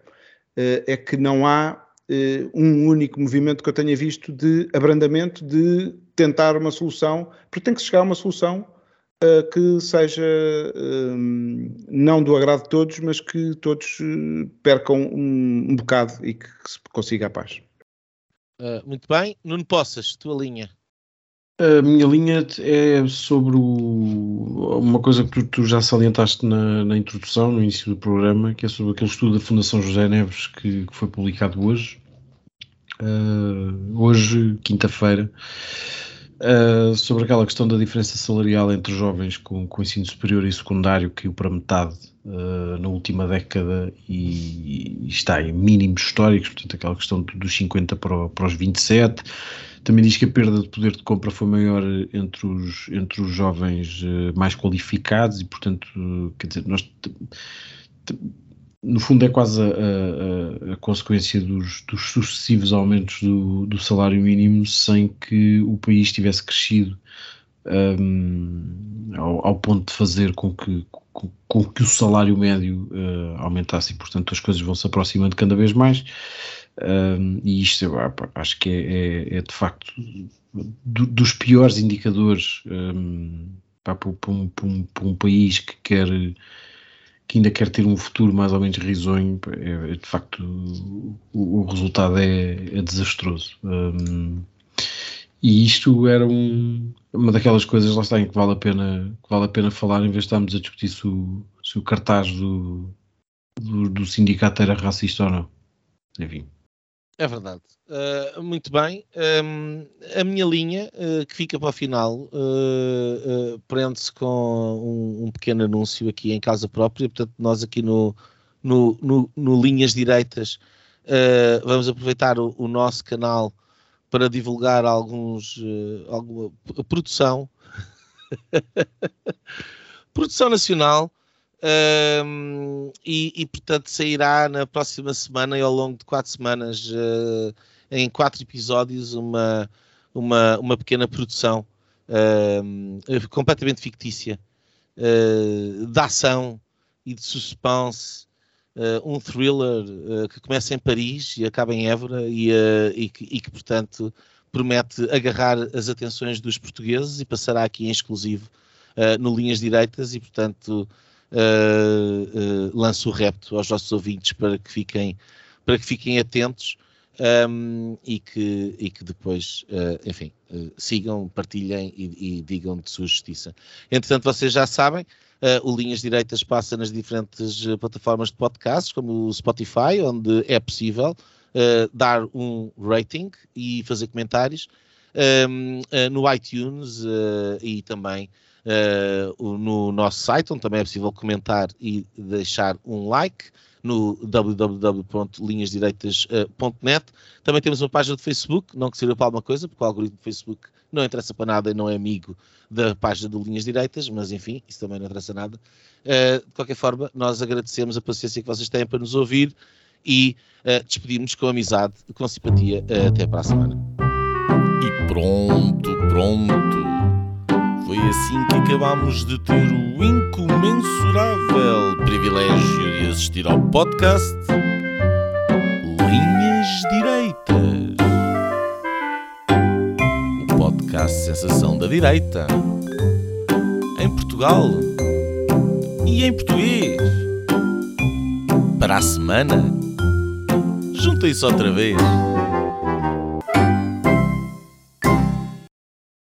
Speaker 2: uh, é que não há um único movimento que eu tenha visto de abrandamento, de tentar uma solução, porque tem que chegar a uma solução uh, que seja uh, não do agrado de todos, mas que todos uh, percam um, um, bocado e que, que, se consiga a paz.
Speaker 1: muito bem. Nuno Poças, tua linha.
Speaker 3: A minha linha é sobre o, uma coisa que tu, tu já salientaste na, na, introdução, no início do programa, que é sobre aquele estudo da Fundação José Neves que, que foi publicado hoje. hoje, quinta-feira, Uh, sobre aquela questão da diferença salarial entre jovens com, com ensino superior e secundário que caiu para metade uh, na última década e, e, está em mínimos históricos, portanto aquela questão dos 50 para, para os 27. Também diz que a perda de poder de compra foi maior entre os, entre os jovens uh, mais qualificados e, portanto, quer dizer, nós no fundo é quase a, a, a consequência dos, dos, sucessivos aumentos do, do, salário mínimo sem que o país tivesse crescido um, ao, ao, ponto de fazer com que, com, com que o salário médio uh, aumentasse. E portanto as coisas vão se aproximando cada vez mais um, e isto eu acho que é, é, é de facto do, dos piores indicadores um, para, para, um, para, para um país que quer que ainda quer ter um futuro mais ou menos risonho, é, é de facto o, o resultado é, é desastroso. Um, e isto era um, uma daquelas coisas lá está em que vale a pena, que vale a pena falar em vez de estarmos a discutir se o, se o cartaz do, do, do sindicato era racista ou não. Enfim.
Speaker 1: É verdade. Uh, muito bem. Um, a minha linha, uh, que fica para o final, uh, prende-se com um, um, pequeno anúncio aqui em casa própria. Portanto, nós aqui no, no, no, no Linhas Direitas vamos aproveitar o, o, nosso canal para divulgar alguns, alguma produção. (laughs) produção nacional um, e, e, portanto sairá na próxima semana e ao longo de quatro semanas, uh, em quatro episódios, uma, uma, uma pequena produção uh, completamente fictícia uh, de ação e de suspense um thriller que começa em Paris e acaba em Évora e, e, que, e que, portanto, promete agarrar as atenções dos portugueses e passará aqui em exclusivo no Linhas Direitas e, portanto, lanço o repto aos nossos ouvintes para que fiquem, para que fiquem atentos um, e, que, e que depois, uh, enfim, uh, sigam, partilhem e, e, digam de sua justiça. Entretanto, vocês já sabem, uh, o Linhas Direitas passa nas diferentes plataformas de podcasts, como o Spotify, onde é possível dar um rating e fazer comentários, um, no iTunes e também no nosso site, onde também é possível comentar e deixar um like no www.linhasdireitas.net. Também temos uma página de Facebook, não que sirva para alguma coisa, porque o algoritmo do Facebook não interessa para nada e não é amigo da página do Linhas Direitas, mas enfim, isso também não interessa nada. Uh, de qualquer forma, nós agradecemos a paciência que vocês têm para nos ouvir e uh, despedimos com amizade, com simpatia. Uh, até para a semana.
Speaker 4: E pronto, pronto. Foi assim que acabámos de ter o incomensurável privilégio de assistir ao podcast Linhas Direitas. O podcast Sensação da Direita. Em Portugal e em português. Para a semana, juntem-se outra vez.